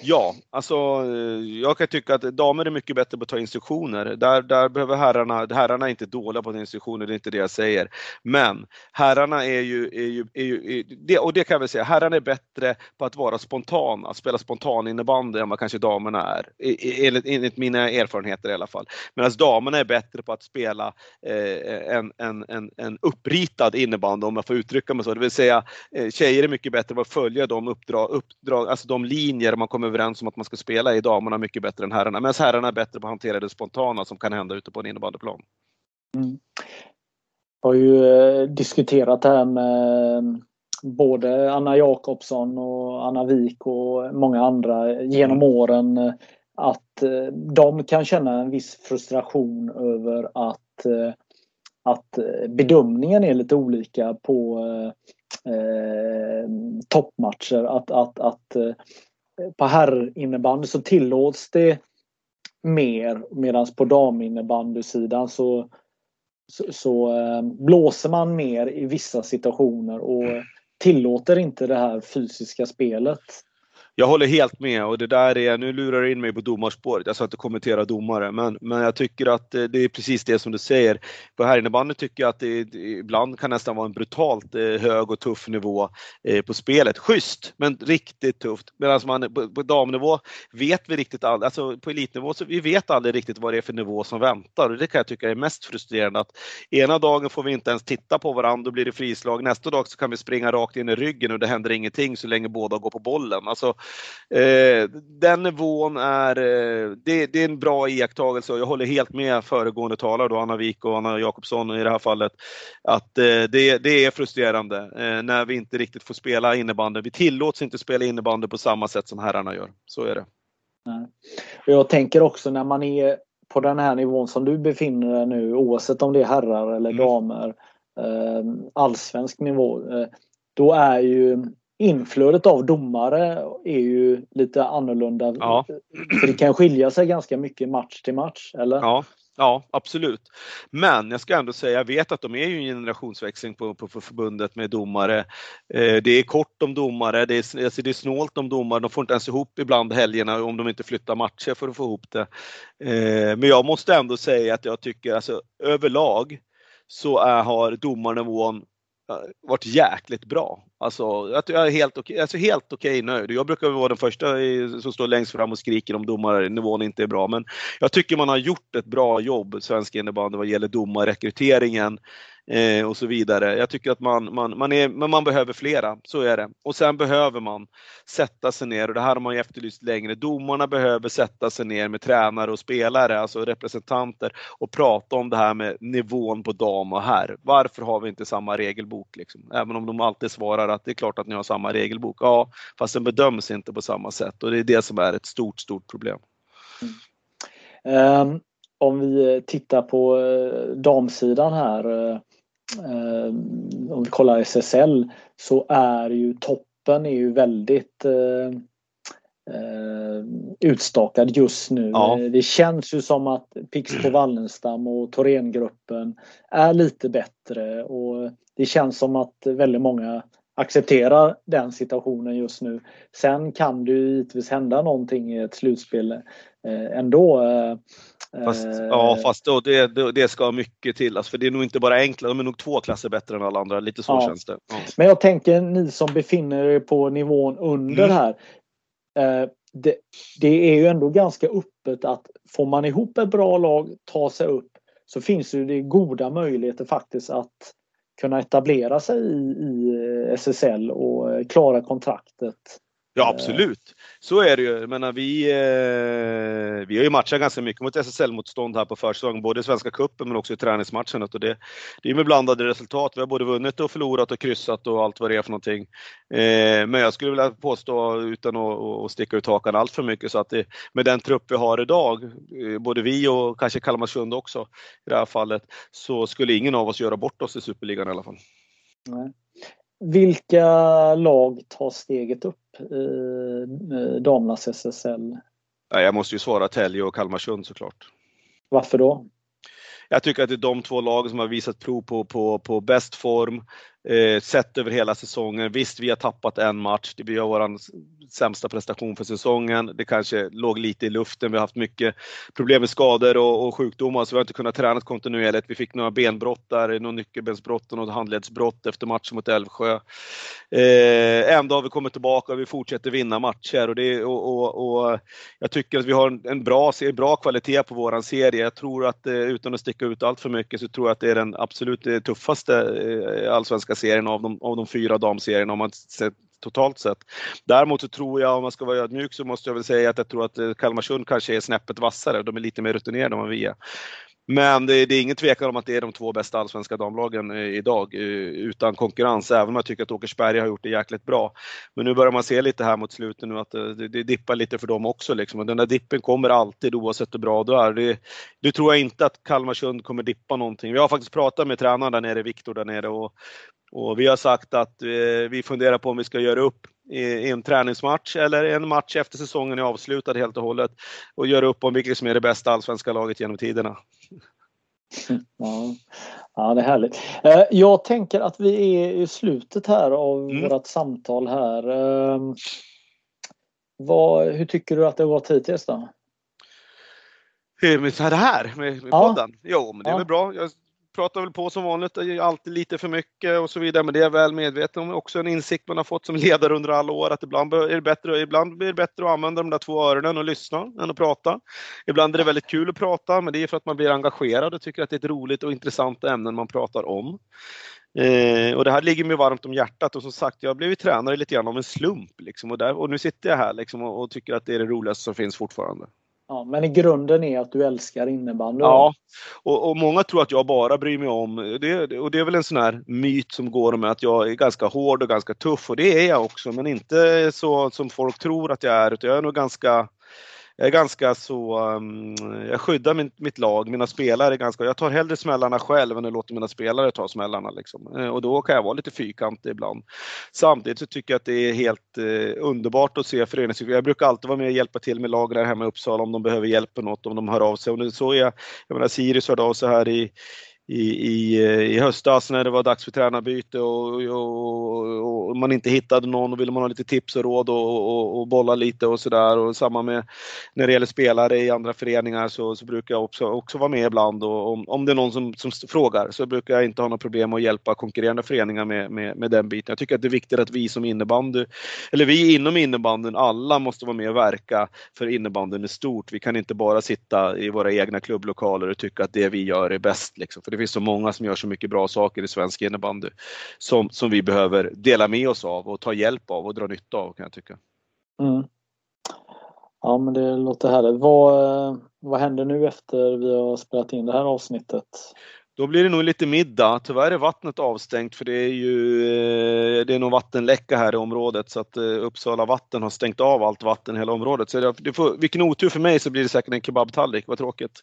Ja, alltså eh, jag kan tycka att damer är mycket bättre på att ta instruktioner. Där, där behöver herrarna, herrarna är inte dåliga på att ta instruktioner, det är inte det jag säger. Men herrarna är ju, är ju, är ju det, och det kan jag väl säga, herrarna är bättre på att vara spontana, att spela spontan innebandy än vad kanske damerna är. Enligt, enligt mina erfarenheter i alla fall. Medan damerna är bättre på att spela eh, en, en, en, en uppritad innebandy om jag får uttrycka mig så. Det vill säga eh, tjejer är mycket bättre på att följa de uppdrag, uppdrag alltså de linjer man kommer överens om att man ska spela i damerna mycket bättre än herrarna. Medan herrarna är bättre på att hantera det spontana som kan hända ute på en innebandyplan. Mm. Jag har ju eh, diskuterat det här med eh, både Anna Jakobsson och Anna Wik och många andra genom mm. åren eh, att de kan känna en viss frustration över att, att bedömningen är lite olika på eh, toppmatcher. Att, att, att på herrinnebandy så tillåts det mer medan på daminnebandysidan så, så, så eh, blåser man mer i vissa situationer och tillåter inte det här fysiska spelet. Jag håller helt med och det där är, nu lurar du in mig på domarspåret, jag ska inte kommentera domare, men, men jag tycker att eh, det är precis det som du säger. På herrinnebandy tycker jag att det, ibland kan nästan vara en brutalt eh, hög och tuff nivå eh, på spelet. Schysst, men riktigt tufft. Medan man på, på damnivå vet vi riktigt aldrig, alltså på elitnivå så vi vet aldrig riktigt vad det är för nivå som väntar och det kan jag tycka är mest frustrerande att ena dagen får vi inte ens titta på varandra, då blir det frislag. Nästa dag så kan vi springa rakt in i ryggen och det händer ingenting så länge båda går på bollen. Alltså, Eh, den nivån är, eh, det, det, är en bra iakttagelse och jag håller helt med föregående talare, då, Anna Wik och Anna Jakobsson i det här fallet, att eh, det, det är frustrerande när vi inte riktigt får spela innebandy. Vi tillåts inte spela innebandy på samma sätt som herrarna gör. Så är det. Jag tänker också när man är på den här nivån som du befinner dig nu, oavsett om det är herrar eller mm. damer, allsvensk nivå, då är ju inflödet av domare är ju lite annorlunda. Ja. För det kan skilja sig ganska mycket match till match, eller? Ja, Ja, absolut. Men jag ska ändå säga, jag vet att de är ju en generationsväxling på, på, på förbundet med domare. Eh, det är kort om domare, det är, alltså det är snålt om domare, de får inte ens ihop ibland helgerna om de inte flyttar matcher för att få ihop det. Eh, men jag måste ändå säga att jag tycker alltså överlag så är, har domarnivån Eh, varit jäkligt bra. Alltså, jag är helt okej, alltså helt okej nöjd. Jag brukar vara den första som står längst fram och skriker om domarnivån inte är bra, men jag tycker man har gjort ett bra jobb, svensk innebandy, vad gäller domarrekryteringen eh, och så vidare. Jag tycker att man, man, man, är, men man behöver flera, så är det. Och sen behöver man sätta sig ner, och det här har man ju efterlyst längre, domarna behöver sätta sig ner med tränare och spelare, alltså representanter, och prata om det här med nivån på dam och herr. Varför har vi inte samma regelbok? Liksom? Även om de alltid svarar att det är klart att ni har samma regelbok. Ja, fast den bedöms inte på samma sätt och det är det som är ett stort, stort problem. Mm. Um, om vi tittar på eh, damsidan här eh, eh, om vi kollar SSL så är ju toppen är ju väldigt utstakad just nu. Ja. Det känns ju som att Pixbo Wallenstam och Thorengruppen är lite bättre och det känns som att väldigt många accepterar den situationen just nu. Sen kan det ju givetvis hända någonting i ett slutspel ändå. Eh, Fast, eh, ja, fast då, det, det, ska mycket till. Alltså, för det är nog inte bara enkla, de är nog två klasser bättre än alla andra. Lite så Ja. känns det. Ja. Men jag tänker ni som befinner er på nivån under Mm. här. Eh, det, det är ju ändå ganska öppet att får man ihop ett bra lag, ta sig upp, så finns det goda möjligheter faktiskt att kunna etablera sig i, i eh, SSL och eh, klara kontraktet. Ja absolut, så är det ju. Jag menar, vi, eh, vi har ju matchat ganska mycket mot SSL-motstånd här på försäsongen, både i Svenska cupen men också i träningsmatcherna. Och det, det är med blandade resultat. Vi har både vunnit och förlorat och kryssat och allt vad det är för någonting. Eh, men jag skulle vilja påstå, utan att, att sticka ut hakan allt för mycket, så att det, med den trupp vi har idag, eh, både vi och kanske Kalmarsund också i det här fallet, så skulle ingen av oss göra bort oss i Superligan i alla fall. Nej. Vilka lag tar steget upp i eh, damernas SSL? Ja, Jag måste ju svara Tälje och Kalmarsund såklart. Varför då? Jag tycker att det är de två lagen som har visat prov på, på, på bäst form, eh, sett över hela säsongen. Visst, vi har tappat en match. Det blir vår sämsta prestation för säsongen. Det kanske låg lite i luften. Vi har haft mycket problem med skador och, och sjukdomar, så vi har inte kunnat träna kontinuerligt. Vi fick några benbrott där, några nyckelbensbrott och något handledsbrott efter matchen mot Älvsjö. Eh, ändå har vi kommit tillbaka och vi fortsätter vinna matcher. Och, det, och, och, och jag tycker att vi har en, en bra, bra kvalitet på våran serie. Jag tror att, eh, utan att sticka ut allt för mycket, så tror jag att det är den absolut eh, tuffaste eh, allsvenska serien av de, av de fyra damserierna om man sett totalt sett. Däremot så tror jag, om man ska vara ödmjuk, så måste jag väl säga att jag tror att eh, Kalmarsund kanske är snäppet vassare. De är lite mer rutinerade än vad vi är. Men det, det är ingen tvekan om att det är de två bästa allsvenska damlagen eh, idag eh, utan konkurrens, även om jag tycker att Åkersberga har gjort det jäkligt bra. Men nu börjar man se lite här mot slutet nu att eh, det, det dippar lite för dem också. Liksom. Och den där dippen kommer alltid oavsett hur bra du är. Det, det tror jag inte att Kalmarsund kommer dippa någonting. Vi har faktiskt pratat med tränaren där nere, Viktor där nere, och, och vi har sagt att eh, vi funderar på om vi ska göra upp i, en träningsmatch eller en match efter säsongen är avslutad helt och hållet och göra upp om vilket som är det bästa allsvenska laget genom tiderna. <laughs> Ja, ja det är härligt. Eh, Jag tänker att vi är i slutet här av Mm. vårt samtal här. Eh, Vad, hur tycker du att det har gått hittills då? Med det här med, med Ja. podden? Jo, men det är Ja. väl bra. Jag pratar väl på som vanligt, det är alltid lite för mycket och så vidare, men det är jag väl medveten om. Också en insikt man har fått som <laughs> ledare under alla år, att ibland är det bättre, ibland blir det bättre att använda de där två öronen och lyssna än att prata. Ibland är det väldigt kul att prata, men det är för att man blir engagerad och tycker att det är ett roligt och intressant ämne man pratar om. Eh, och det här ligger mig varmt om hjärtat och som sagt, jag har blivit tränare lite grann av en slump. Liksom, och, där, och nu sitter jag här liksom, och, och tycker att det är det roligaste som finns fortfarande. Ja, men i grunden är att du älskar innebandy. Ja, och, och många tror att jag bara bryr mig om, det, och det är väl en sån här myt som går med att jag är ganska hård och ganska tuff och det är jag också, men inte så som folk tror att jag är, utan jag är nog ganska jag är ganska så, um, jag skyddar min, mitt lag, mina spelare ganska, jag tar hellre smällarna själv än att låta mina spelare ta smällarna liksom. Eh, och då kan jag vara lite fyrkantig ibland. Samtidigt så tycker jag att det är helt eh, underbart att se föreningslivet. Jag brukar alltid vara med och hjälpa till med lag där hemma i Uppsala om de behöver hjälp med något, om de hör av sig. Och nu så är jag, jag menar Sirius hörde av sig här i i, i, eh, i höstas när det var dags för tränarbyte och, och, och man inte hittade någon och ville man ha lite tips och råd och, och, och bolla lite och sådär. Och samma med när det gäller spelare i andra föreningar så, så brukar jag också, också vara med ibland och om, om det är någon som, som frågar så brukar jag inte ha några problem att hjälpa konkurrerande föreningar med, med, med den biten. Jag tycker att det är viktigt att vi som innebandy, eller vi inom innebandyn, alla måste vara med och verka för innebandyn i stort. Vi kan inte bara sitta i våra egna klubblokaler och tycka att det vi gör är bäst. Liksom. För det finns så många som gör så mycket bra saker i svensk innebandy som, som vi behöver dela med oss av och ta hjälp av och dra nytta av kan jag tycka. Mm. Ja, men det låter härligt. Vad, eh, vad händer nu efter vi har spelat in det här avsnittet? Då blir det nog lite middag. Tyvärr är vattnet avstängt för det är ju eh, det är nog vattenläcka här i området så att eh, Uppsala vatten har stängt av allt vatten i hela området. Så det får, vilken otur för mig så blir det säkert en kebabtallrik, vad tråkigt.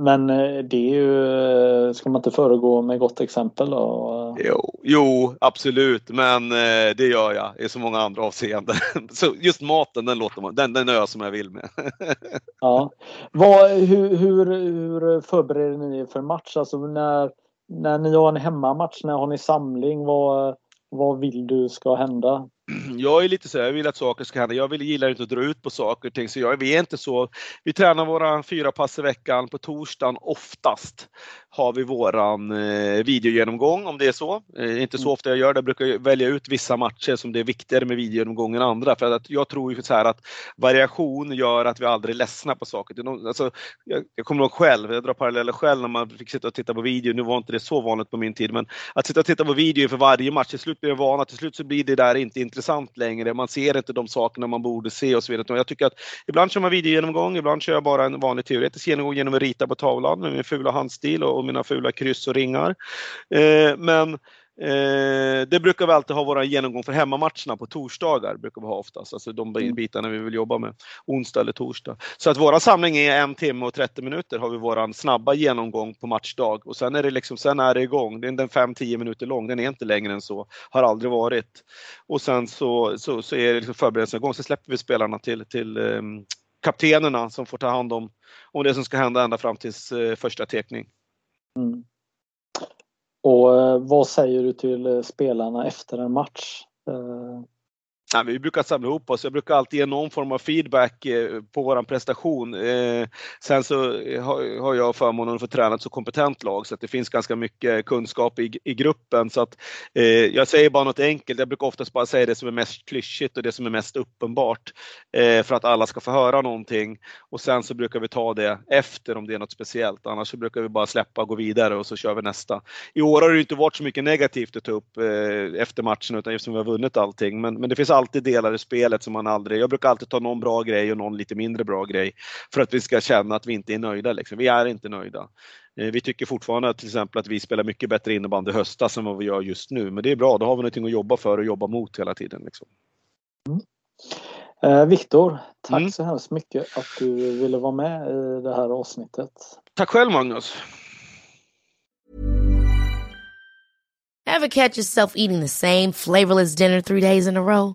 Men eh, det är ju, ska man inte föregå med gott exempel då? Jo, jo absolut, men eh, det gör jag i så många andra avseenden. <laughs> Så just maten, den, låter man, den, den är jag som jag vill med. <laughs> ja. Vad, hur, hur, hur förbereder ni er för match? Alltså när, när ni har en hemmamatch, när har ni samling? Vad, vad vill du ska hända? <clears throat> jag är lite så här, jag vill att saker ska hända. Jag vill, gillar inte att dra ut på saker och ting, så jag, vi är inte så. Vi tränar våra fyra pass i veckan. På torsdagen oftast har vi våran eh, videogenomgång om det är så. Eh, inte så mm. ofta jag gör det. Jag brukar välja ut vissa matcher som det är viktigare med videogenomgång än andra. För att jag tror ju så här att variation gör att vi aldrig ledsnar på saker. Alltså, jag, jag kommer ihåg själv, jag drar paralleller själv när man fick sitta och titta på video. Nu var inte det så vanligt på min tid, men att sitta och titta på video för varje match, till slut blir det vana. Till slut så blir det där inte intressant intressant längre. Man ser inte de sakerna man borde se och så vidare. Jag tycker att ibland kör man videogenomgång, ibland kör jag bara en vanlig teoretisk genomgång genom att rita på tavlan med min fula handstil och, mina fula kryss och ringar. Eh, men Eh, det brukar vi alltid ha våra genomgång för hemmamatcherna på torsdagar. brukar vi ha oftast, alltså de mm. bitarna vi vill jobba med. Onsdag eller torsdag. Så att våra samling är en timme och 30 minuter har vi våran snabba genomgång på matchdag och sen är det liksom, sen är det igång. Den är 5-10 minuter lång, den är inte längre än så. Har aldrig varit. Och sen så, så, så är det liksom förberedelsen igång. Sen släpper vi spelarna till, till um, kaptenerna som får ta hand om, om det som ska hända ända fram till uh, första teckning. Mm. Och eh, vad säger du till eh, spelarna efter en match? Eh, Ja, vi brukar samla ihop oss. Jag brukar alltid ge någon form av feedback eh, på våran prestation. Eh, sen så har jag förmånen att få träna ett så kompetent lag så att det finns ganska mycket kunskap i, i gruppen. Så att, eh, jag säger bara något enkelt. Jag brukar oftast bara säga det som är mest klyschigt och det som är mest uppenbart för att alla ska få höra någonting. Och sen så brukar vi ta det efter om det är något speciellt. Annars så brukar vi bara släppa och gå vidare och så kör vi nästa. I år har det inte varit så mycket negativt att ta upp efter matchen utan eftersom vi har vunnit allting. Men, men det finns alltid delar i spelet som man aldrig... Jag brukar alltid ta någon bra grej och någon lite mindre bra grej för att vi ska känna att vi inte är nöjda. Liksom. Vi är inte nöjda. Eh, vi tycker fortfarande till exempel att vi spelar mycket bättre innebandy höstas än vad vi gör just nu. Men det är bra, då har vi någonting att jobba för och jobba mot hela tiden. Liksom. Mm. Eh, Viktor, tack mm. så hemskt mycket att du ville vara med i det här avsnittet. Tack själv Magnus! Have catch yourself eating the same flavorless dinner three days in a row?